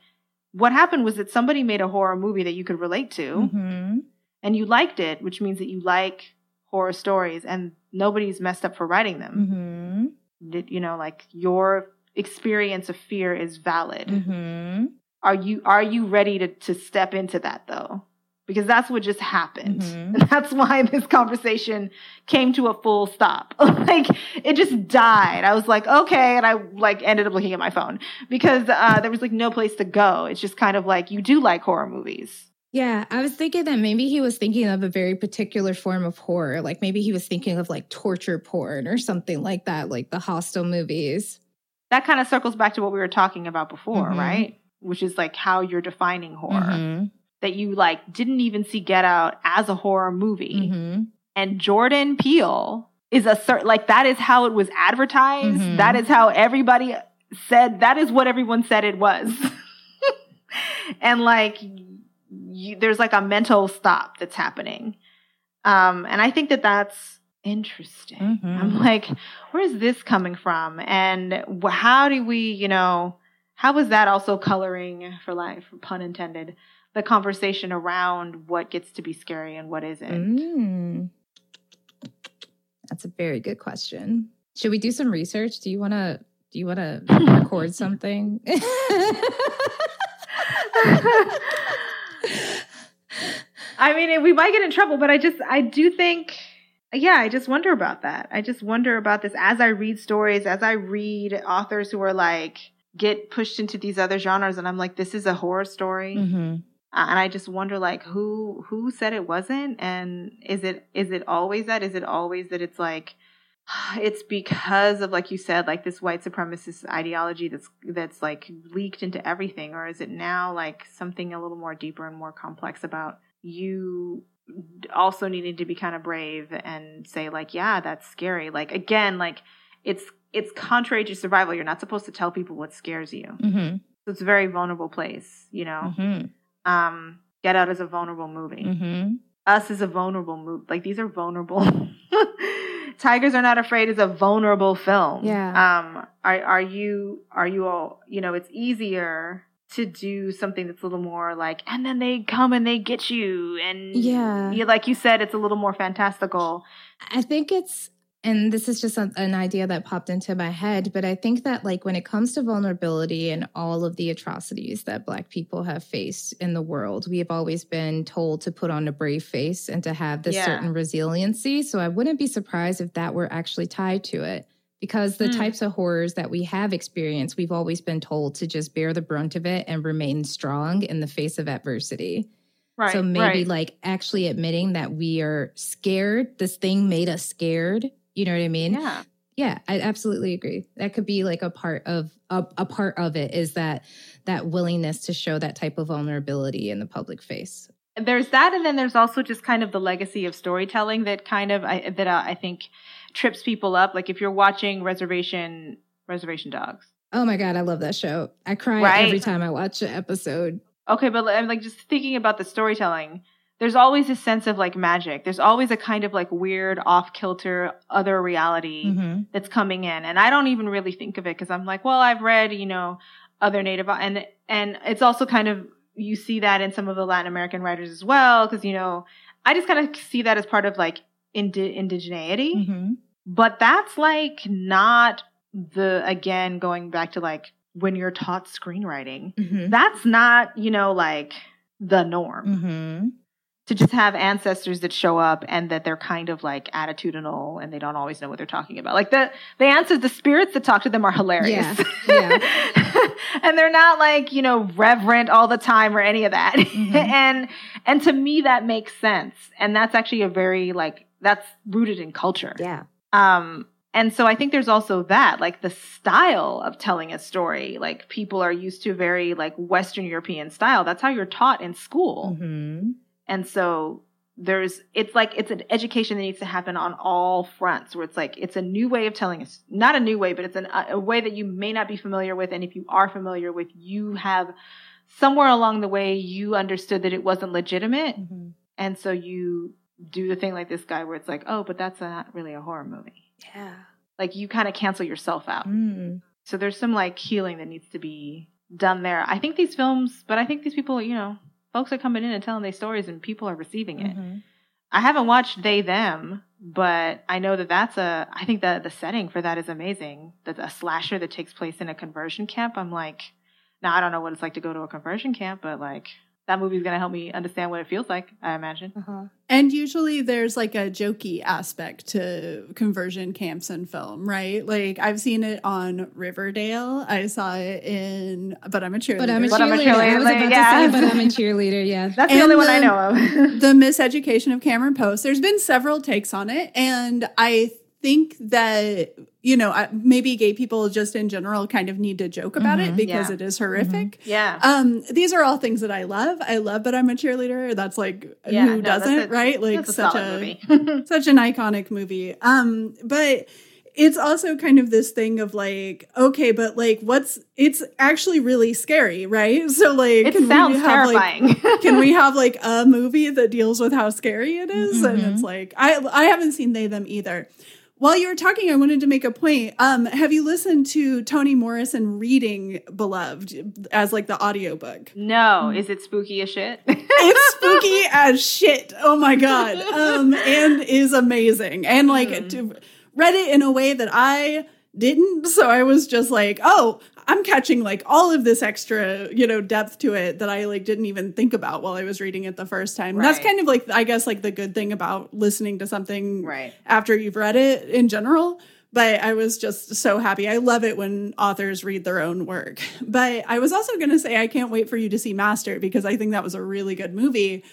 what happened was that somebody made a horror movie that you could relate to mm-hmm. and you liked it, which means that you like horror stories and nobody's messed up for writing them. Mm-hmm. You know, like your experience of fear is valid. Mm-hmm. Are you are you ready to to step into that though? Because that's what just happened. Mm-hmm. And that's why this conversation came to a full stop. like it just died. I was like, okay. And I like ended up looking at my phone because uh, there was like no place to go. It's just kind of like, you do like horror movies. Yeah, I was thinking that maybe he was thinking of a very particular form of horror. Like maybe he was thinking of like torture porn or something like that, like the Hostel movies. That kind of circles back to what we were talking about before, mm-hmm. right? Which is like how you're defining horror. Mm-hmm that you like didn't even see Get Out as a horror movie. Mm-hmm. And Jordan Peele is a certain like that is how it was advertised. Mm-hmm. That is how everybody said that is what everyone said it was. and like you, there's like a mental stop that's happening. Um and I think that that's interesting. Mm-hmm. I'm like where is this coming from and how do we, you know, how was that also coloring for life, pun intended? The conversation around what gets to be scary and what isn't. Mm. That's a very good question. Should we do some research? Do you want to do you want to record something? I mean, we might get in trouble, but I just I do think yeah, I just wonder about that. I just wonder about this as I read stories, as I read authors who are like get pushed into these other genres and I'm like this is a horror story. Mm-hmm and I just wonder like who who said it wasn't and is it is it always that is it always that it's like it's because of like you said like this white supremacist ideology that's that's like leaked into everything or is it now like something a little more deeper and more complex about you also needing to be kind of brave and say like, yeah, that's scary. Like again, like it's it's contrary to survival. You're not supposed to tell people what scares you. Mm-hmm. So it's a very vulnerable place, you know. Mm-hmm. Um, Get Out is a vulnerable movie. Mm-hmm. Us is a vulnerable movie. Like these are vulnerable. Tigers Are Not Afraid is a vulnerable film. Yeah. Um, are are you are you all you know, it's easier to do something that's a little more like and then they come and they get you and Yeah. you like you said it's a little more fantastical. I think it's, and this is just a, an idea that popped into my head, but I think that, like, when it comes to vulnerability and all of the atrocities that Black people have faced in the world, we have always been told to put on a brave face and to have this Yeah. certain resiliency. So I wouldn't be surprised if that were actually tied to it. Because the Mm. types of horrors that we have experienced, we've always been told to just bear the brunt of it and remain strong in the face of adversity. Right. So maybe right. like actually admitting that we are scared, this thing made us scared. You know what I mean? yeah. Yeah, I absolutely agree. That could be like a part of a, a part of it is that that willingness to show that type of vulnerability in the public face. there's that and then there's also just kind of the legacy of storytelling that kind of I, that uh, I think trips people up like if you're watching reservation reservation dogs Oh my god, I love that show. I cry Right? every time I watch an episode. okay but i'm like just thinking about the storytelling there's always a sense of like magic there's always a kind of like weird off kilter other reality Mm-hmm. that's coming in and i don't even really think of it because i'm like well i've read you know other native and and it's also kind of you see that in some of the latin american writers as well because you know i just kind of see that as part of like indi- indigeneity Mm-hmm. but that's like not the again going back to like when you're taught screenwriting Mm-hmm. that's not you know like the norm Mm-hmm. To just have ancestors that show up and that they're kind of like attitudinal and they don't always know what they're talking about. Like the the answers, the spirits that talk to them are hilarious. Yeah, and they're not like, you know, reverent all the time or any of that. Mhm. and and to me that makes sense. And that's actually a very like that's rooted in culture. Yeah. Um, and so I think there's also that, like the style of telling a story. Like people are used to very like Western European style. That's how you're taught in school. Mm-hmm. And so there's, it's like, it's an education that needs to happen on all fronts where it's like, it's a new way of telling us, not a new way, but it's an, a way that you may not be familiar with. And if you are familiar with, you have somewhere along the way, you understood that it wasn't legitimate. Mm-hmm. And so you do the thing like this guy where it's like, oh, but that's not really a horror movie. Yeah. Like you kind of cancel yourself out. Mm. So there's some like healing that needs to be done there. I think these films, but I think these people, you know, folks are coming in and telling their stories and people are receiving it. Mhm. I haven't watched They Them, but I know that that's a, I think that the setting for that is amazing. That's a slasher that takes place in a conversion camp. I'm like, now I don't know what it's like to go to a conversion camp, but like that movie's going to help me understand what it feels like, I imagine. Uh-huh. And usually there's like a jokey aspect to conversion camps in film, right? Like I've seen it on Riverdale. I saw it in But I'm a cheerleader. But I'm a But I'm a cheerleader. I was about yeah. to say, but I'm a cheerleader. Yeah. That's the only one I know of. the miseducation of Cameron Post. There's been several takes on it, and I think that you know maybe gay people just in general kind of need to joke about it Mhm. because Yeah. it is horrific. yeah. Um, these are all things that I love. I love, but I'm a cheerleader. That's like yeah, who that's doesn't, a- right? Like a such a movie. such an iconic movie. Um, but it's also kind of this thing of like, okay, but like, what's it's actually really scary, right? So like, it can sounds we have like terrifying. can we have like a movie that deals with how scary it is? And Mhm. it's like I I haven't seen they them either. While you were talking, I wanted to make a point. Um, have you listened to Toni Morrison reading Beloved as like the audiobook? no, is it spooky as shit? It's spooky as shit. Oh my god. Um, and is amazing. And like to, read it in a way that I didn't. So I was just like, oh, I'm catching like all of this extra, you know, depth to it that I like didn't even think about while I was reading it the first time. That's kind of like I guess like the good thing about listening to something Right. after you've read it in general. But I was just so happy. I love it when authors read their own work. But I was also going to say, I can't wait for you to see Master because I think that was a really good movie.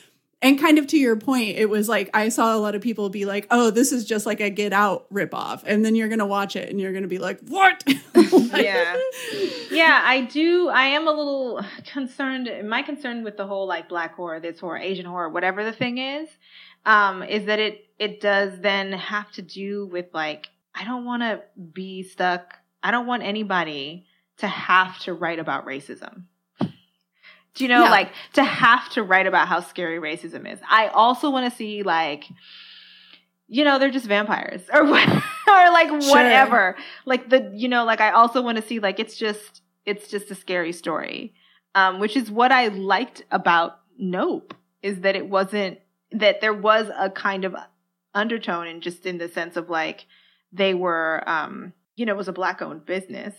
And kind of to your point, it was like I saw a lot of people be like, "Oh, this is just like a Get Out ripoff," and then you're gonna watch it and you're gonna be like, "What?" Like- yeah yeah i do i am a little concerned my concern with the whole like black horror this horror asian horror whatever the thing is um, is that it it does then have to do with like I don't want to be stuck. I don't want anybody to have to write about racism. Do you know, like to have to write about how scary racism is? I also want to see like, you know, they're just vampires or what, or like Sure. whatever. Like the, you know, like I also want to see like it's just it's just a scary story, um, which is what I liked about Nope is that it wasn't that there was a kind of undertone and just in the sense of like they were, um, you know, it was a black owned business,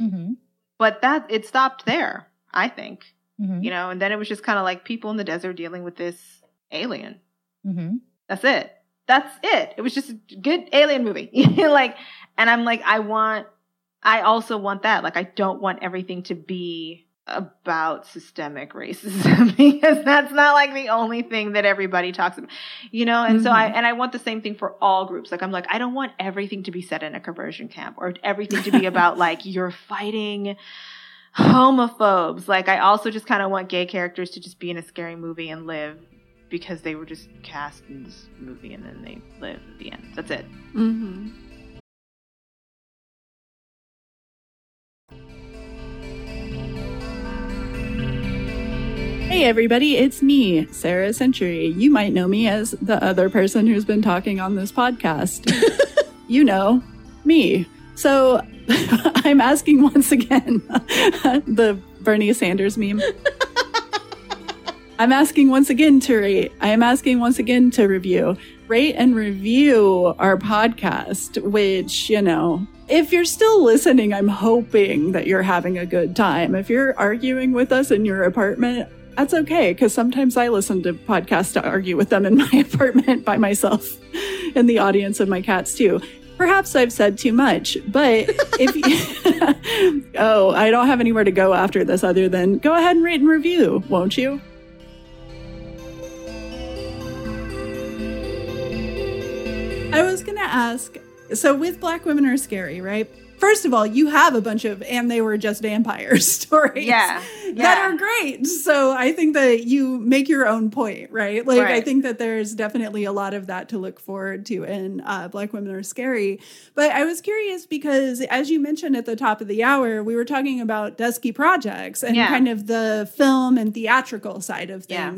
Mm-hmm. but that it stopped there. I think Mm-hmm. you know, and then it was just kind of like people in the desert dealing with this alien. Mm-hmm. That's it. That's it. It was just a good alien movie. like, and I'm like, I want, I also want that. Like, I don't want everything to be about systemic racism because that's not like the only thing that everybody talks about, you know? And so I, and I want the same thing for all groups. Like, I'm like, I don't want everything to be set in a conversion camp or everything to be about like you're fighting homophobes. Like, I also just kind of want gay characters to just be in a scary movie and live because they were just cast in this movie and then they live at the end. That's it. Mm-hmm. Hey everybody, it's me, Sarah Century. You might know me as the other person who's been talking on this podcast. you know, me. So I'm asking once again the Bernie Sanders meme. I'm asking once again to rate. I am asking once again to review. Rate and review our podcast, which, you know, if you're still listening, I'm hoping that you're having a good time. If you're arguing with us in your apartment, that's okay, because sometimes I listen to podcasts to argue with them in my apartment by myself in the audience of my cats, too. Perhaps I've said too much, but if you, oh, I don't have anywhere to go after this other than go ahead and rate and review, won't you? I was going to ask so with Black Women Are Scary, right? First of all, you have a bunch of and they were just vampire stories. Yeah, That are great. So I think that you make your own point, right? Like I think that there's definitely a lot of that to look forward to in uh, Black Women Are Scary. But I was curious because as you mentioned at the top of the hour, we were talking about Dusky Projects and Yeah. kind of the film and theatrical side of Yeah.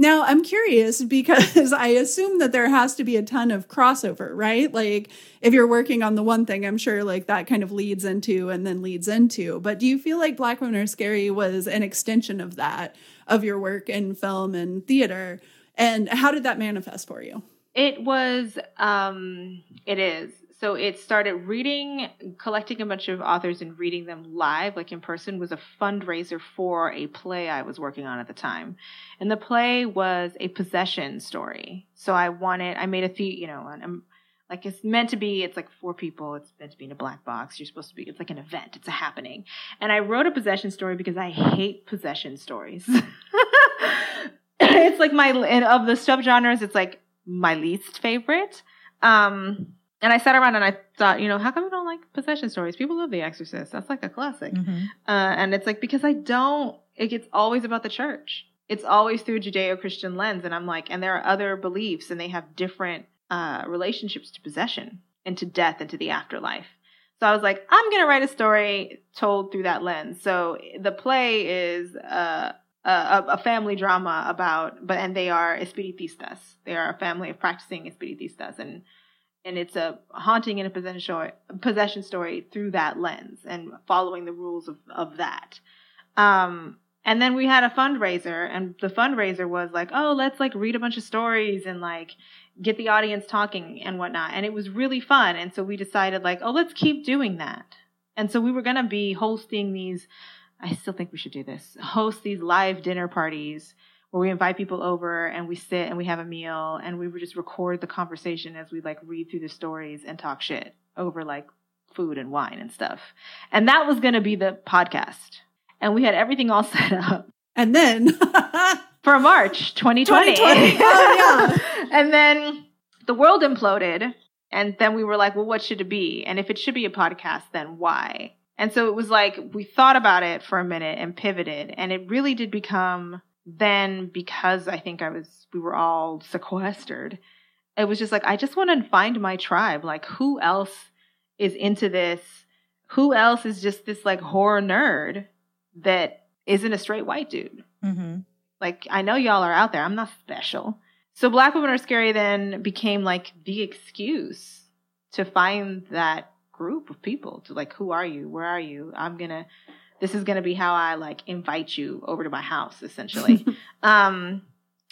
Now, I'm curious because I assume that there has to be a ton of crossover, right? Like, if you're working on the one thing, I'm sure like that kind of leads into and then leads into. But do you feel like Black Women Are Scary was an extension of that, of your work in film and theater? And how did that manifest for you? It was, um, it is. So it started reading, collecting a bunch of authors and reading them live, like in person, was a fundraiser for a play I was working on at the time. And the play was a possession story. So I wanted, I made a the, you know, an, like it's meant to be, it's like four people. It's meant to be in a black box. You're supposed to be, it's like an event. It's a happening. And I wrote a possession story because I hate possession stories. it's like my, and of the subgenres, it's like my least favorite. Um, and I sat around and I thought, you know, how come I don't like possession stories? People love The Exorcist. That's like a classic. Mm-hmm. Uh, and it's like, because I don't, it gets always about the church. It's always through Judeo Christian lens. And I'm like, and there are other beliefs and they have different uh, relationships to possession and to death and to the afterlife. So I was like, I'm going to write a story told through that lens. So the play is uh, a, a family drama about, but, and they are espiritistas. They are a family of practicing espiritistas. And, and it's a haunting and a possession story, through that lens and following the rules of, of that. Um, and then we had a fundraiser and the fundraiser was like, oh, let's like read a bunch of stories and like get the audience talking and whatnot. And it was really fun. And so we decided like, oh, let's keep doing that. And so we were going to be hosting these, I still think we should do this, host these live dinner parties where we invite people over and we sit and we have a meal and we would just record the conversation as we like read through the stories and talk shit over like food and wine and stuff. And that was going to be the podcast. And we had everything all set up And then, for March 2020. 2020. Oh, and then the world imploded. And then we were like, well, what should it be? And if it should be a podcast, then why? And so it was like, we thought about it for a minute and pivoted. And it really did become then because I think I was, we were all sequestered, it was just like, I just want to find my tribe. Like, who else is into this? Who else is just this like horror nerd that isn't a straight white dude? Mm-hmm. Like, I know y'all are out there. I'm not special. So, Black Women Are Scary then became like the excuse to find that group of people to like, who are you? Where are you? I'm gonna, this is gonna be how I like invite you over to my house, essentially. um,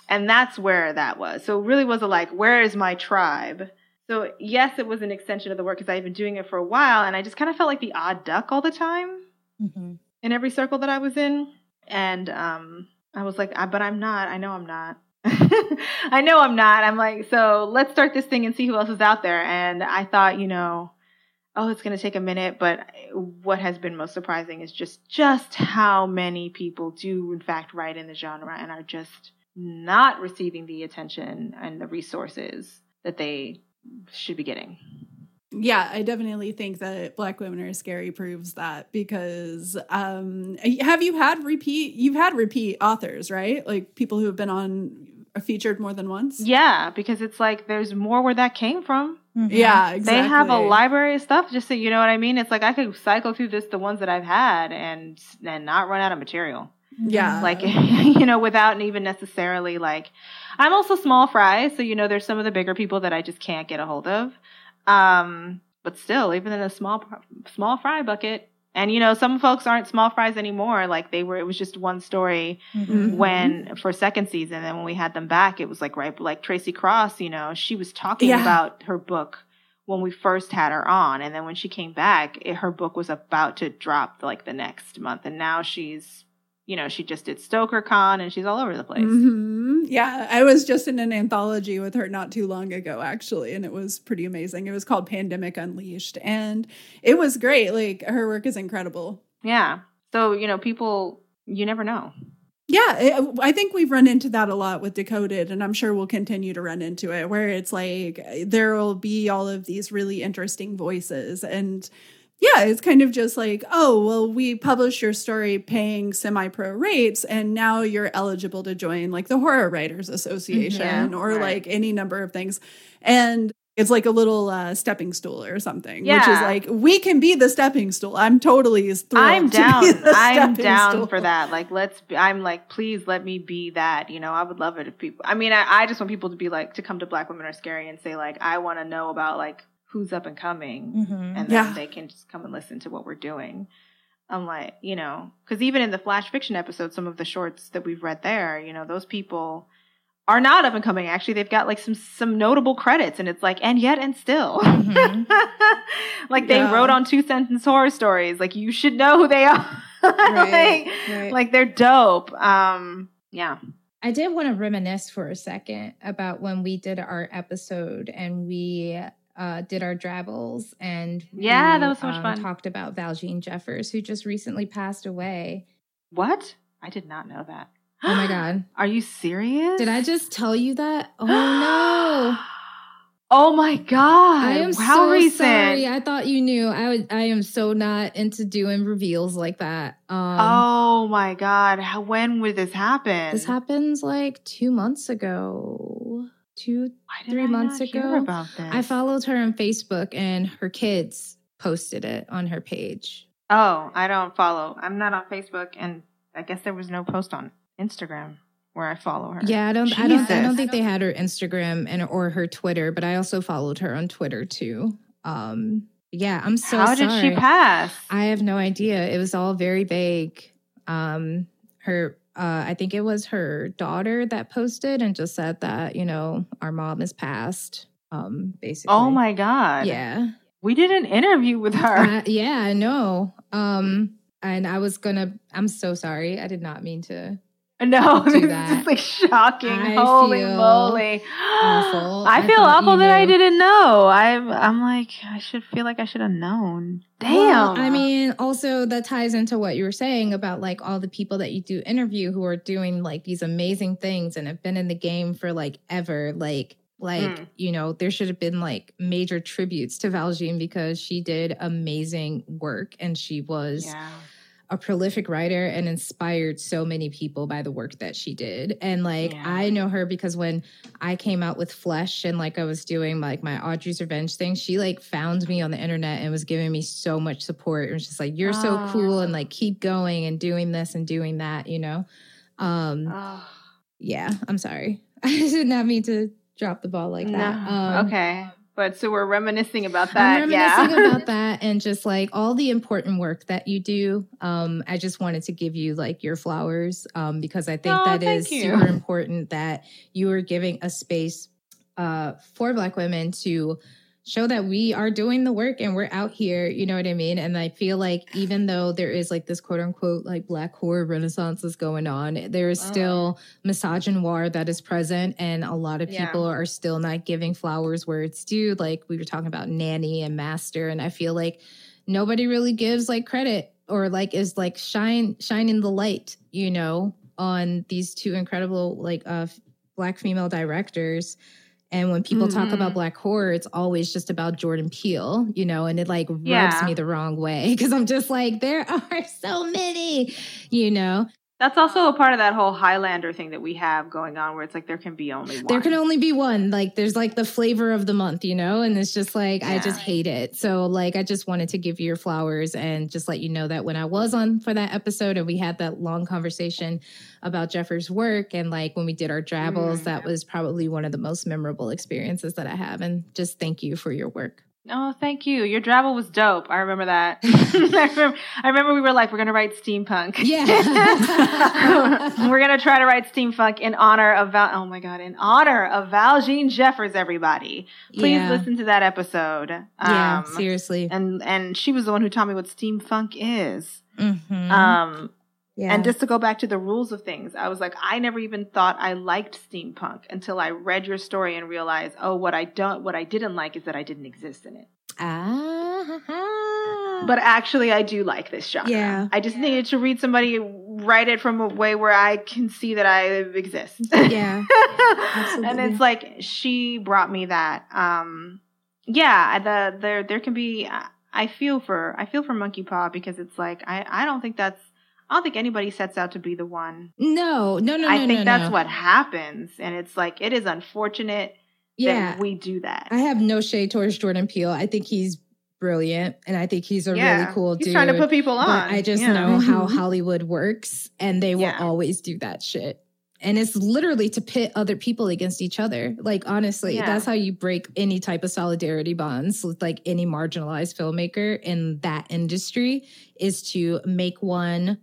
and that's where that was. So, it really was a like, where is my tribe? So, yes, it was an extension of the work because I've been doing it for a while, and I just kind of felt like the odd duck all the time Mm-hmm. in every circle that I was in. And um, I was like, I, but I'm not. I know I'm not. I know I'm not. I'm like, so let's start this thing and see who else is out there. And I thought, you know, oh, it's going to take a minute. But what has been most surprising is just just how many people do in fact write in the genre and are just not receiving the attention and the resources that they should be getting. Yeah, I definitely think that Black Women Are Scary proves that because um have you had repeat you've had repeat authors, right? Like people who have been on featured more than once? Yeah, because it's like there's more where that came from. Yeah, exactly. They have a library of stuff. Just so you know what I mean. It's like I could cycle through this, the ones that I've had, and and not run out of material. Yeah. Like you know, without even necessarily like. I'm also small fry, so you know, there's some of the bigger people that I just can't get a hold of. Um, but still, even in a small small fry bucket, and you know, some folks aren't small fries anymore. Like they were, it was just one story Mhm. when for second season and when we had them back it was like right like tracy cross you know she was talking Yeah. about her book when we first had her on and then when she came back it, her book was about to drop like the next month and now she's you know she just did StokerCon and she's all over the place Mhm. Yeah, I was just in an anthology with her not too long ago, actually, and it was pretty amazing. It was called Pandemic Unleashed, and it was great. Like her work is incredible. yeah so you know people you never know Yeah, I think we've run into that a lot with Decoded, and I'm sure we'll continue to run into it, where it's like there will be all of these really interesting voices. And yeah, it's kind of just like, oh, well, we published your story paying semi pro rates, and now you're eligible to join like the Horror Writers Association or right. like any number of things. And it's like a little uh, stepping stool or something, which is like, we can be the stepping stool. I'm totally thrilled. I'm down. I'm down stool. for that. Like, let's. Be, I'm like, please let me be that. You know, I would love it if people. I mean, I, I just want people to be like to come to Black Women Are Scary and say like, I want to know about like who's up and coming, Mm-hmm. and then Yeah. they can just come and listen to what we're doing. I'm like, you know, because even in the flash fiction episode, some of the shorts that we've read there, you know, those people are not up and coming. Actually, they've got like some some notable credits, and it's like, and yet and still, Mhm. like they Yeah. wrote on two sentence horror stories. Like you should know who they are. Right, like, right. like they're dope. Um, yeah. I did want to reminisce for a second about when we did our episode and we uh, did our drabbles and Yeah, we, that was so much um, fun. Talked about Valjeanne Jeffers, who just recently passed away. What? I did not know that. Oh my god! Are you serious? Did I just tell you that? Oh no! Oh my god! I am How so recent? sorry. I thought you knew. I would. I am so not into doing reveals like that. Um, oh my god! How, when would this happen? this happens like two months ago. Two Why did three I months not hear ago. about this? I followed her on Facebook and her kids posted it on her page. Oh, I don't follow. I'm not on Facebook, and I guess there was no post on Instagram where I follow her. Yeah, I don't I don't I don't think they had her Instagram and or her Twitter, but I also followed her on Twitter too. Um yeah, I'm so sorry. How did she pass? I have no idea. It was all very vague. Um her uh I think it was her daughter that posted and just said that, you know, our mom is passed. Um basically. oh my god! Yeah. we did an interview with her. Uh, yeah, I know. Um and I was gonna I'm so sorry. I did not mean to No, this is like shocking. I Holy moly. awful. I I feel awful that I didn't know. I'm I'm like I should feel like I should have known. Damn. Well, I mean, also that ties into what you were saying about like all the people that you do interview who are doing like these amazing things and have been in the game for like ever. Like, like Mm. you know, there should have been like major tributes to Valjeanne because she did amazing work and she was yeah. A prolific writer and inspired so many people by the work that she did. And like Yeah. I know her because when I came out with Flesh and like I was doing like my Audrey's Revenge thing, she like found me on the internet and was giving me so much support. It was just like, you're so Ah. cool and like keep going and doing this and doing that, you know? Um Oh, yeah, I'm sorry. I did not mean to drop the ball like no. that. Um, okay. But so we're reminiscing about that. I'm yeah. reminiscing about that and just like all the important work that you do. Um, I just wanted to give you like your flowers um, because I think Oh, that is you. super important that you are giving a space uh, for Black women to show that we are doing the work and we're out here. You know what I mean? And I feel like even though there is like this quote unquote like Black horror renaissance is going on, there is Uh-huh. still misogynoir that is present and a lot of Yeah. people are still not giving flowers where it's due like we were talking about nanny and master and i feel like nobody really gives like credit or like is like shine shining the light you know on these two incredible like uh black female directors and when people talk Mhm. about black horror it's always just about jordan peele you know and it like rubs Yeah. me the wrong way because i'm just like there are so many you know That's also a part of that whole Highlander thing that we have going on where it's like there can be only one. There can only be one. Like there's like the flavor of the month, you know? And it's just like I just hate it. So like I just wanted to give you your flowers and just let you know that when I was on for that episode and we had that long conversation about Jeffrey's work and like when we did our drabbles, Mm. that was probably one of the most memorable experiences that I have. And just thank you for your work. Oh, thank you. Your Drabble was dope. I remember that. I, remember, I remember we were like, we're going to write steampunk. Yeah. we're going to try to write steampunk in honor of Val. Oh my God, in honor of Valjeanne Jeffers, everybody. Please Yeah. listen to that episode. Yeah, Um, seriously. And, and she was the one who taught me what steampunk is. Mhm. Um, yeah. And just to go back to the rules of things, I was like, I never even thought I liked steampunk until I read your story and realized, oh, what I don't, what I didn't like is that I didn't exist in it. ah. But actually, I do like this genre. Yeah. I just needed to read somebody write it from a way where I can see that I exist. yeah. and it's like she brought me that. Um, yeah, the there there can be. I feel for I feel for Monkey Paw because it's like I I don't think that's I don't think anybody sets out to be the one. No, no, no, I no, I think no, that's no. what happens, and it's like it is unfortunate yeah. that we do that. I have no shade towards Jordan Peele. I think he's brilliant and I think he's a yeah, really cool he's dude. trying to put people on. but I just yeah. know how. Hollywood works and they will Yeah. always do that shit. And it's literally to pit other people against each other. Like honestly, that's how you break any type of solidarity bonds with like any marginalized filmmaker in that industry is to make one,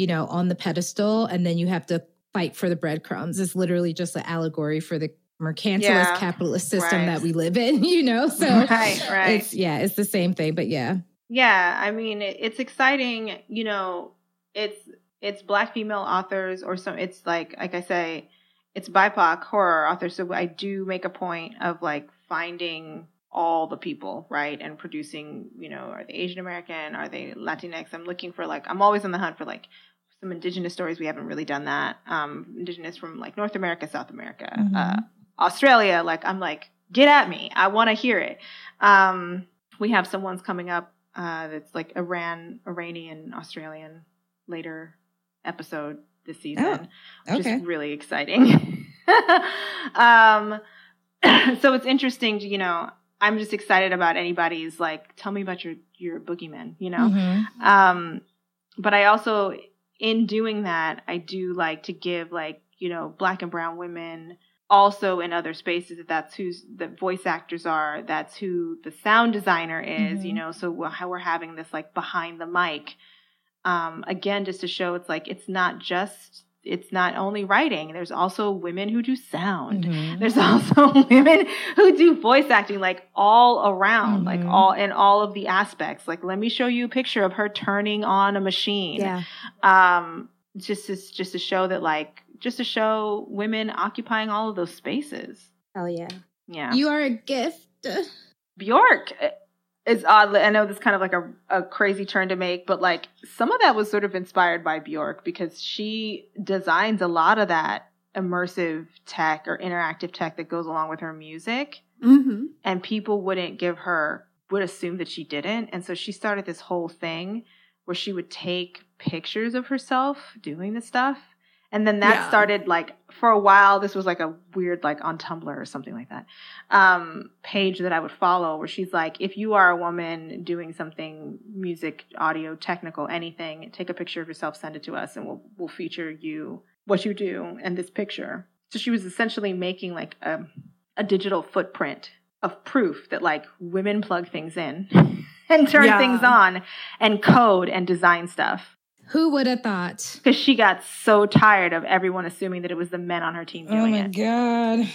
you know, on the pedestal and then you have to fight for the breadcrumbs. It's literally just an allegory for the mercantilist Yeah. capitalist system Right. that we live in, you know? So right, right. it's yeah, it's the same thing, but yeah. Yeah, I mean, it, it's exciting. You know, it's it's black female authors or some. It's like like I say, it's BIPOC horror authors. So I do make a point of like finding all the people, right, and producing. You know, are they Asian American? Are they Latinx? I'm looking for like I'm always on the hunt for like some indigenous stories. We haven't really done that. Um, indigenous from like North America, South America, Mhm. uh, Australia. Like I'm like, get at me. I want to hear it. Um, we have some ones coming up uh, that's like Iran, Iranian, Australian later episode this season, which okay. is really exciting. um, so it's interesting, to, you know. I'm just excited about anybody's like, tell me about your your boogeyman, you know. Mhm. Um, but I also, in doing that, I do like to give like you know black and brown women also in other spaces. That that's who the voice actors are. That's who the sound designer is. You Mhm. know, so we're- how we're having this like behind the mic. Um, again, just to show it's like it's not just it's not only writing. There's also women who do sound. Mhm. There's also women who do voice acting like all around, like Mhm. all in all of the aspects. Like let me show you a picture of her turning on a machine. Yeah. Um just to just to show that like just to show women occupying all of those spaces. Hell yeah. Yeah. You are a gift. Bjork is oddly I know this is kind of like a, a crazy turn to make, but like some of that was sort of inspired by Bjork because she designs a lot of that immersive tech or interactive tech that goes along with her music. Mm-hmm. and people wouldn't give her would assume that she didn't and so she started this whole thing where she would take pictures of herself doing the stuff. And then that Yeah. started like for a while. This was like a weird, like on Tumblr or something like that, um, page that I would follow where she's like, if you are a woman doing something, music, audio, technical, anything, take a picture of yourself, send it to us, and we'll we'll feature you, what you do, and this picture. So she was essentially making like a a digital footprint of proof that like women plug things in and turn Yeah. things on and code and design stuff Who would have thought? because she got so tired of everyone assuming that it was the men on her team doing it. Oh my it. god.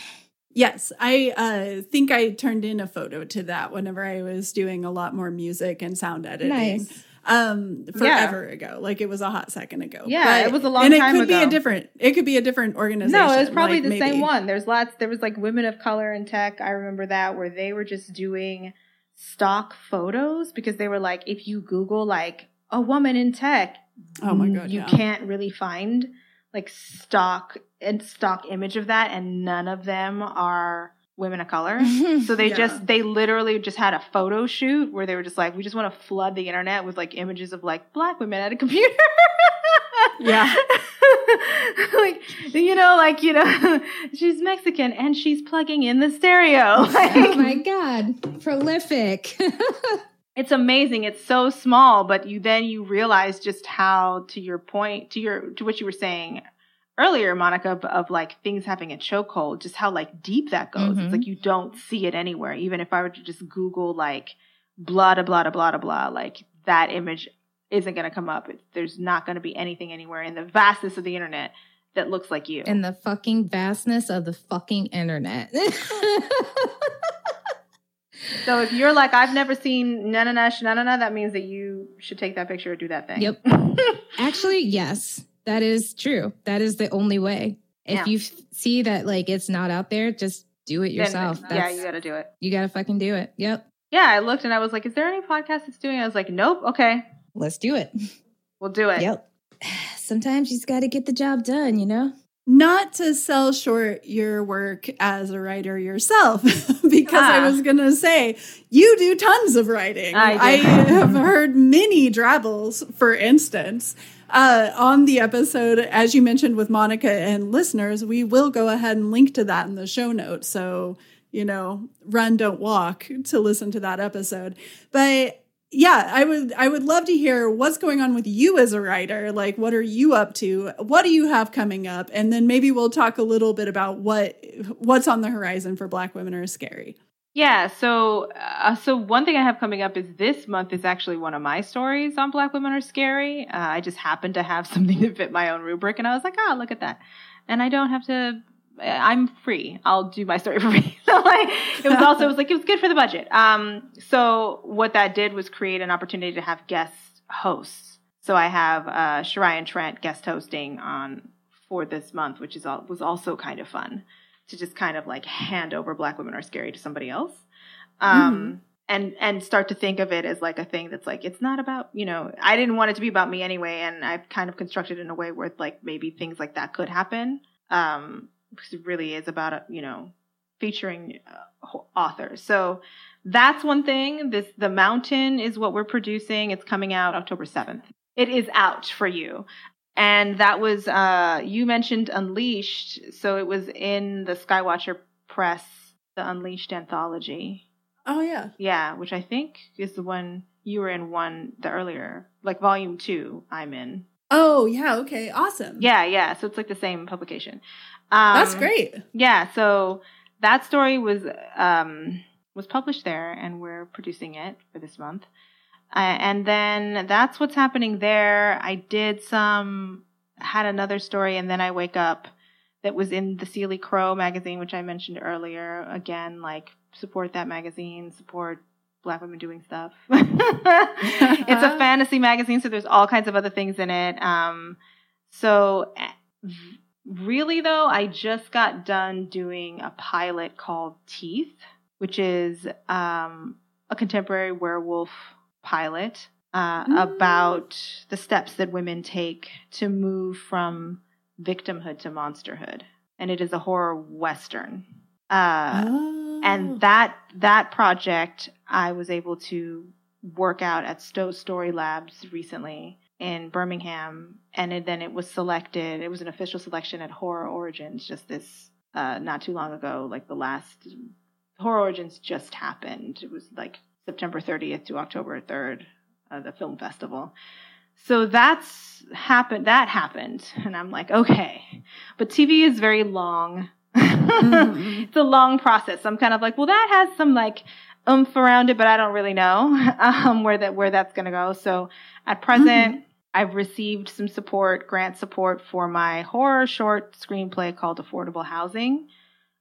Yes, I uh, think I turned in a photo to that whenever I was doing a lot more music and sound editing. Nice. Um, Yeah. forever ago, like it was a hot second ago. Yeah, it was a long and it time could be a different. It could be a different organization. No, it was probably like, the maybe. same one. There's lots. There was like women of color in tech. I remember that where they were just doing stock photos because they were like, if you Google like a woman in tech, Oh my god, you yeah. can't really find like stock and stock image of that, and none of them are women of color. So they Yeah. just they literally just had a photo shoot where they were just like, we just want to flood the internet with like images of like black women at a computer. Yeah. like you know, like you know, she's Mexican and she's plugging in the stereo. oh my god, prolific. It's amazing. It's so small, but you then you realize just how to your point to your to what you were saying earlier, Monica, of, of like things having a chokehold, just how like deep that goes. Mhm. It's like you don't see it anywhere. Even if I were to just Google like blah blah blah da blah blah, like that image isn't going to come up. There's not going to be anything anywhere in the vastness of the internet that looks like you. in the fucking vastness of the fucking internet. so if you're like, I've never seen na na na na na that means that you should take that picture or do that thing. Yep. Actually, yes, that is true. That is the only way. If Yeah. you f- see that like it's not out there, just do it Then, yourself. yeah, That's- you got to do it. you gotta fucking do it. Yep. Yeah, I looked and I was like, is there any podcast that's doing it? I was like, nope. Okay, Let's do it. we'll do it. Yep. Sometimes you just got to get the job done, you know? Not to sell short your work as a writer yourself, because I Ah. was going to say you do tons of writing. I do. have heard many drabbles, for instance. Uh, on the episode, as you mentioned with Monica and listeners, we will go ahead and link to that in the show notes. So, you know, run, don't walk to listen to that episode. But yeah, I would I would love to hear what's going on with you as a writer. Like what are you up to? What do you have coming up? And then maybe we'll talk a little bit about what what's on the horizon for Black Women Are Scary. Yeah. So, uh, so one thing I have coming up is this month is actually one of my stories on Black Women Are Scary. Uh, I just happened to have something that fit my own rubric, and I was like, ah, look at that. And I don't have to. I'm free. I'll do my story for free. so like, it was also it was like it was good for the budget. Um, so what that did was create an opportunity to have guest hosts. So I have uh, Shariah and Trent guest hosting on for this month, which is all, was also kind of fun to just kind of like hand over Black Women Are Scary to somebody else. Um, and and start to think of it as like a thing that's like it's not about you know I didn't want it to be about me anyway, and I've kind of constructed it in a way where like maybe things like that could happen. Um, because it really is about you know featuring uh, authors. So that's one thing. This the Mountain is what we're producing. It's coming out October seventh. It is out for you. And that was uh you mentioned Unleashed, so it was in the Skywatcher Press, the Unleashed anthology. Oh yeah. Yeah, which I think is the one you were in one the earlier, like volume two. I'm in. Oh yeah. Okay. Awesome. Yeah, yeah. So it's like the same publication. Um, That's great. Yeah. So that story was um was published there, and we're producing it for this month. Uh, and then that's what's happening there. I did some had another story, and then I wake up that was in the Sealy Crow magazine, which I mentioned earlier. Again, like support that magazine, support black women doing stuff. it's a fantasy magazine, so there's all kinds of other things in it. Um, so eh, really though, I just got done doing a pilot called Teeth, which is um, a contemporary werewolf pilot uh, Mm. about the steps that women take to move from victimhood to monsterhood, and it is a horror western. Uh, Oh. and that that project I was able to work out at Stowe Story Labs recently in Birmingham, and it, then it was selected. It was an official selection at Horror Origins just this uh, not too long ago. Like the last Horror Origins just happened. It was like September 30th to October 3rd, uh, the film festival. So that's happened. That happened, and I'm like, okay, but TV is very long. mm-hmm. It's a long process. I'm kind of like, well, that has some like oomph around it, but I don't really know um, where that where that's going to go. So at present, mm-hmm. I've received some support, grant support for my horror short screenplay called Affordable Housing,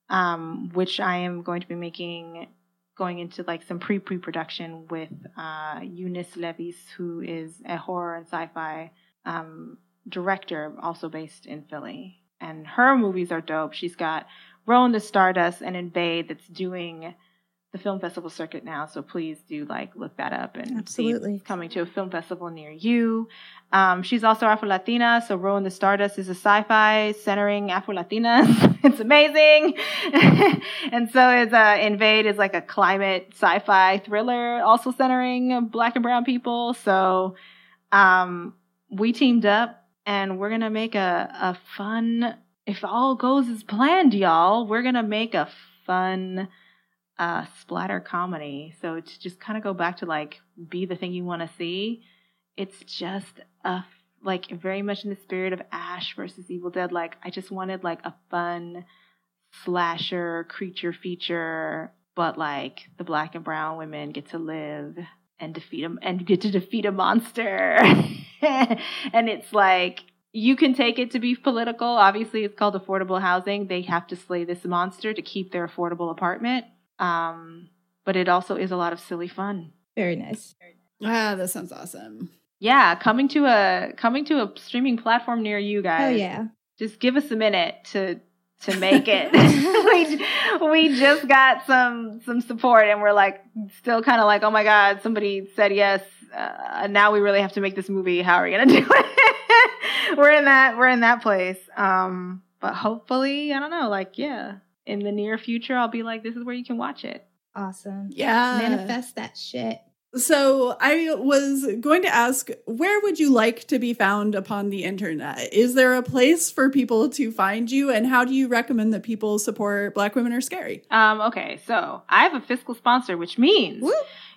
um, which I am going to be making going into like some pre pre production with uh, Eunice Levis, who is a horror and sci fi um, director, also based in Philly. And her movies are dope. She's got Row in the Stardust and Invade that's doing the film festival circuit now, so please do like look that up and Absolutely. coming to a film festival near you. Um, she's also Afro Latina, so Row in the Stardust is a sci-fi centering Afro Latinas. it's amazing, and so is uh, Invade is like a climate sci-fi thriller, also centering Black and Brown people. So um, we teamed up, and we're gonna make a a fun. If all goes as planned, y'all, we're gonna make a fun uh, splatter comedy. So to just kind of go back to like be the thing you want to see, it's just a like very much in the spirit of Ash versus Evil Dead. Like I just wanted like a fun slasher creature feature, but like the black and brown women get to live and defeat them and get to defeat a monster. and it's like you can take it to be political. Obviously, it's called affordable housing. They have to slay this monster to keep their affordable apartment. Um, but it also is a lot of silly fun. Very nice. Ah, that sounds awesome. Yeah, coming to a coming to a streaming platform near you guys. Oh yeah. Just give us a minute to to make it. we, we just got some some support and we're like still kind of like, "Oh my god, somebody said yes. Uh, now we really have to make this movie. How are we going to do it?" we're in that we're in that place. Um but hopefully, I don't know, like yeah, in the near future, I'll be like, this is where you can watch it. Awesome. Yeah. Manifest that shit. So I was going to ask, where would you like to be found upon the internet? Is there a place for people to find you, and how do you recommend that people support Black Women Are Scary? Um, okay, so I have a fiscal sponsor, which means Woo.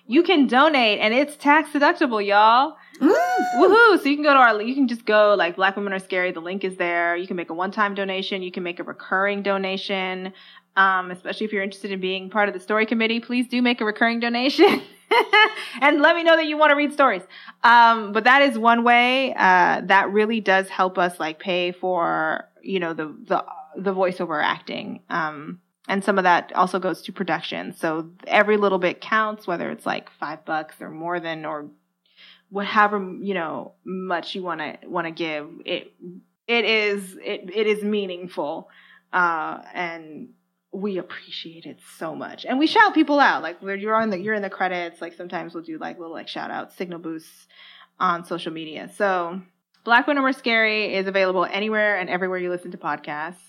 you can donate, and it's tax deductible, y'all. Woo. Woohoo! So you can go to our, you can just go like Black Women Are Scary. The link is there. You can make a one-time donation. You can make a recurring donation. Um, especially if you're interested in being part of the story committee, please do make a recurring donation. and let me know that you want to read stories. Um, but that is one way, uh, that really does help us like pay for, you know, the, the, the voiceover acting. Um, and some of that also goes to production. So every little bit counts, whether it's like five bucks or more than, or whatever you know much you want to want to give it it is it, it is meaningful uh and we appreciate it so much. And we shout people out like you're on the you're in the credits like sometimes we'll do like little like shout outs signal boosts on social media. So Black Women Are Scary is available anywhere and everywhere you listen to podcasts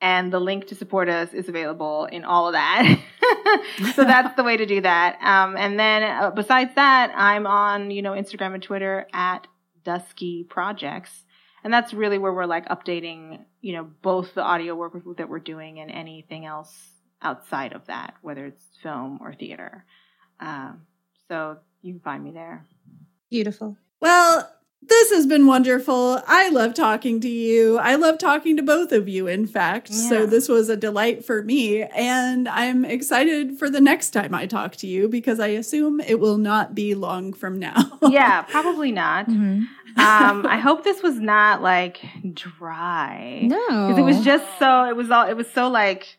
and the link to support us is available in all of that. so that's the way to do that. Um, and then uh, besides that, I'm on, you know, Instagram and Twitter at Dusky Projects. And that's really where we're like updating, you know, both the audio work that we're doing and anything else outside of that, whether it's film or theater. Um, so you can find me there. Beautiful. Well, this has been wonderful. I love talking to you. I love talking to both of you, in fact. Yeah. So, this was a delight for me. And I'm excited for the next time I talk to you because I assume it will not be long from now. yeah, probably not. Mm-hmm. um, I hope this was not like dry. No. It was just so, it was all, it was so like,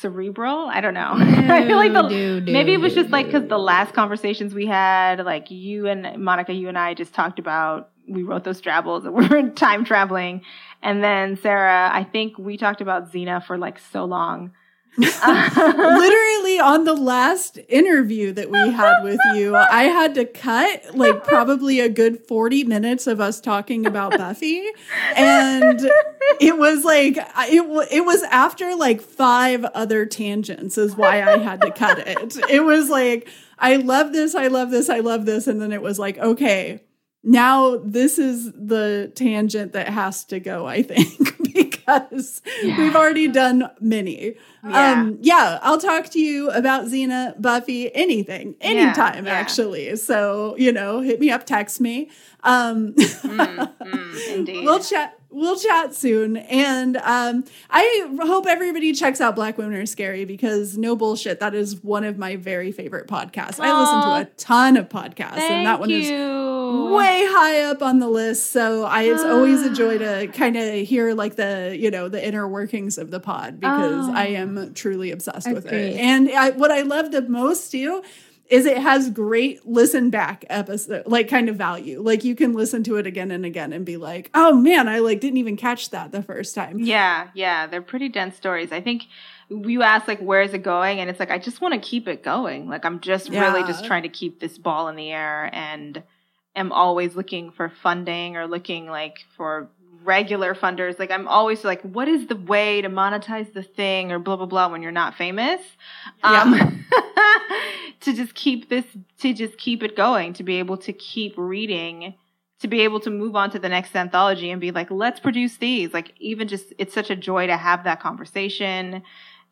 cerebral. I don't know. I feel like the maybe it was just like because the last conversations we had, like you and Monica, you and I just talked about we wrote those drabbles and we were time traveling, and then Sarah, I think we talked about Xena for like so long. Literally on the last interview that we had with you, I had to cut like probably a good 40 minutes of us talking about Buffy. And it was like, it, it was after like five other tangents, is why I had to cut it. It was like, I love this, I love this, I love this. And then it was like, okay, now this is the tangent that has to go, I think, because yeah. we've already done many. Yeah. Um, yeah, I'll talk to you about Xena, Buffy, anything, anytime, yeah, yeah. actually. So, you know, hit me up, text me. Um, mm, mm, indeed. we'll chat we'll chat soon. And um, I hope everybody checks out Black Women Are Scary because no bullshit, that is one of my very favorite podcasts. Aww. I listen to a ton of podcasts, and that one you. is way high up on the list. So I, it's always a joy to kind of hear like the you know the inner workings of the pod because oh. I am truly obsessed with it. And I, what I love the most too is it has great listen back episode like kind of value. Like you can listen to it again and again and be like oh man i like didn't even catch that the first time. Yeah yeah they're pretty dense stories. I think you ask like where is it going? And it's like i just want to keep it going. Like i'm just yeah. really just trying to keep this ball in the air and am always looking for funding or looking like for regular funders like i'm always like what is the way to monetize the thing or blah blah blah when you're not famous yeah. um to just keep this to just keep it going to be able to keep reading to be able to move on to the next anthology and be like let's produce these like even just it's such a joy to have that conversation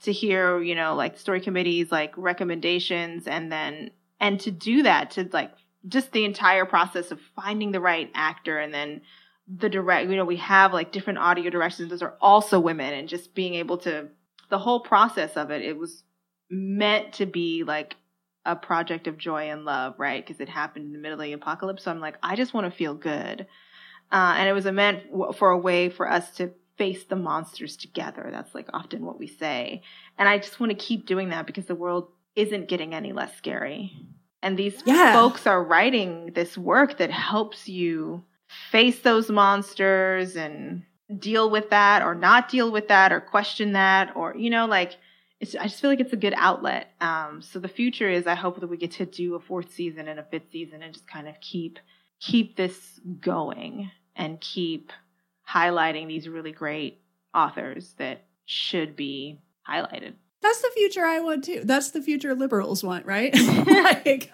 to hear you know like story committees like recommendations and then and to do that to like just the entire process of finding the right actor and then the direct you know we have like different audio directions those are also women and just being able to the whole process of it it was meant to be like a project of joy and love, right? Because it happened in the middle of the apocalypse. So I'm like, I just want to feel good. Uh, and it was a meant for a way for us to face the monsters together. That's like often what we say. And I just want to keep doing that because the world isn't getting any less scary. And these yeah. folks are writing this work that helps you face those monsters and deal with that or not deal with that or question that or, you know, like it's, I just feel like it's a good outlet. Um, so the future is I hope that we get to do a fourth season and a fifth season and just kind of keep keep this going and keep highlighting these really great authors that should be highlighted. That's the future I want too. That's the future liberals want, right? like.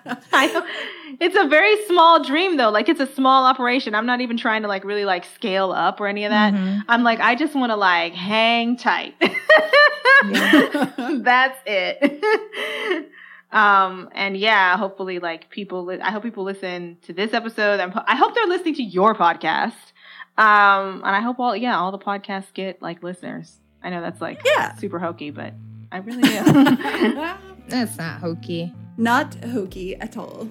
It's a very small dream though. Like it's a small operation. I'm not even trying to like really like scale up or any of that. Mm-hmm. I'm like, I just want to like hang tight. That's it. um, and yeah, hopefully like people, li- I hope people listen to this episode. I hope they're listening to your podcast. Um, and I hope all, yeah, all the podcasts get like listeners. I know that's like yeah. super hokey, but I really do. That's not hokey. Not hokey at all.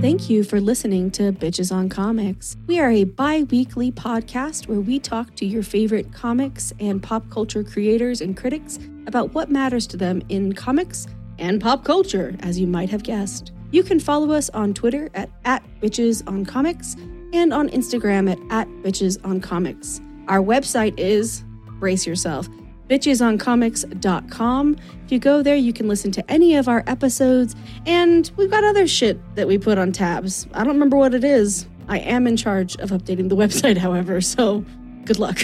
Thank you for listening to Bitches on Comics. We are a bi weekly podcast where we talk to your favorite comics and pop culture creators and critics about what matters to them in comics and pop culture, as you might have guessed. You can follow us on Twitter at, at Bitches on Comics and on Instagram at, at Bitches on Comics. Our website is, brace yourself, bitchesoncomics.com. If you go there, you can listen to any of our episodes, and we've got other shit that we put on tabs. I don't remember what it is. I am in charge of updating the website, however, so good luck.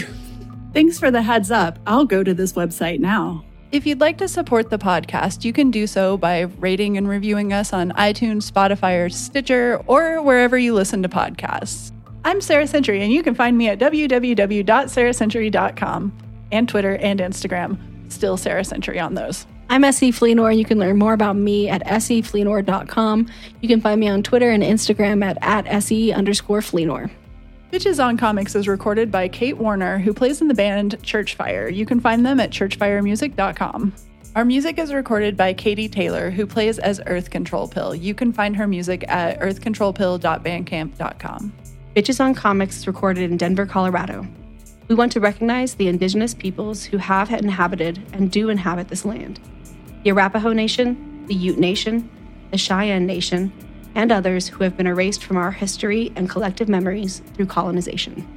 Thanks for the heads up. I'll go to this website now. If you'd like to support the podcast, you can do so by rating and reviewing us on iTunes, Spotify, or Stitcher, or wherever you listen to podcasts. I'm Sarah Century, and you can find me at www.sarahcentury.com and Twitter and Instagram. Still Sarah Century on those. I'm S.E. Fleenor. You can learn more about me at sefleenor.com. You can find me on Twitter and Instagram at, at se underscore Fleenor. Bitches on Comics is recorded by Kate Warner, who plays in the band Churchfire. You can find them at churchfiremusic.com. Our music is recorded by Katie Taylor, who plays as Earth Control Pill. You can find her music at earthcontrolpill.bandcamp.com. Bitches on Comics is recorded in Denver, Colorado. We want to recognize the indigenous peoples who have inhabited and do inhabit this land the Arapaho Nation, the Ute Nation, the Cheyenne Nation, and others who have been erased from our history and collective memories through colonization.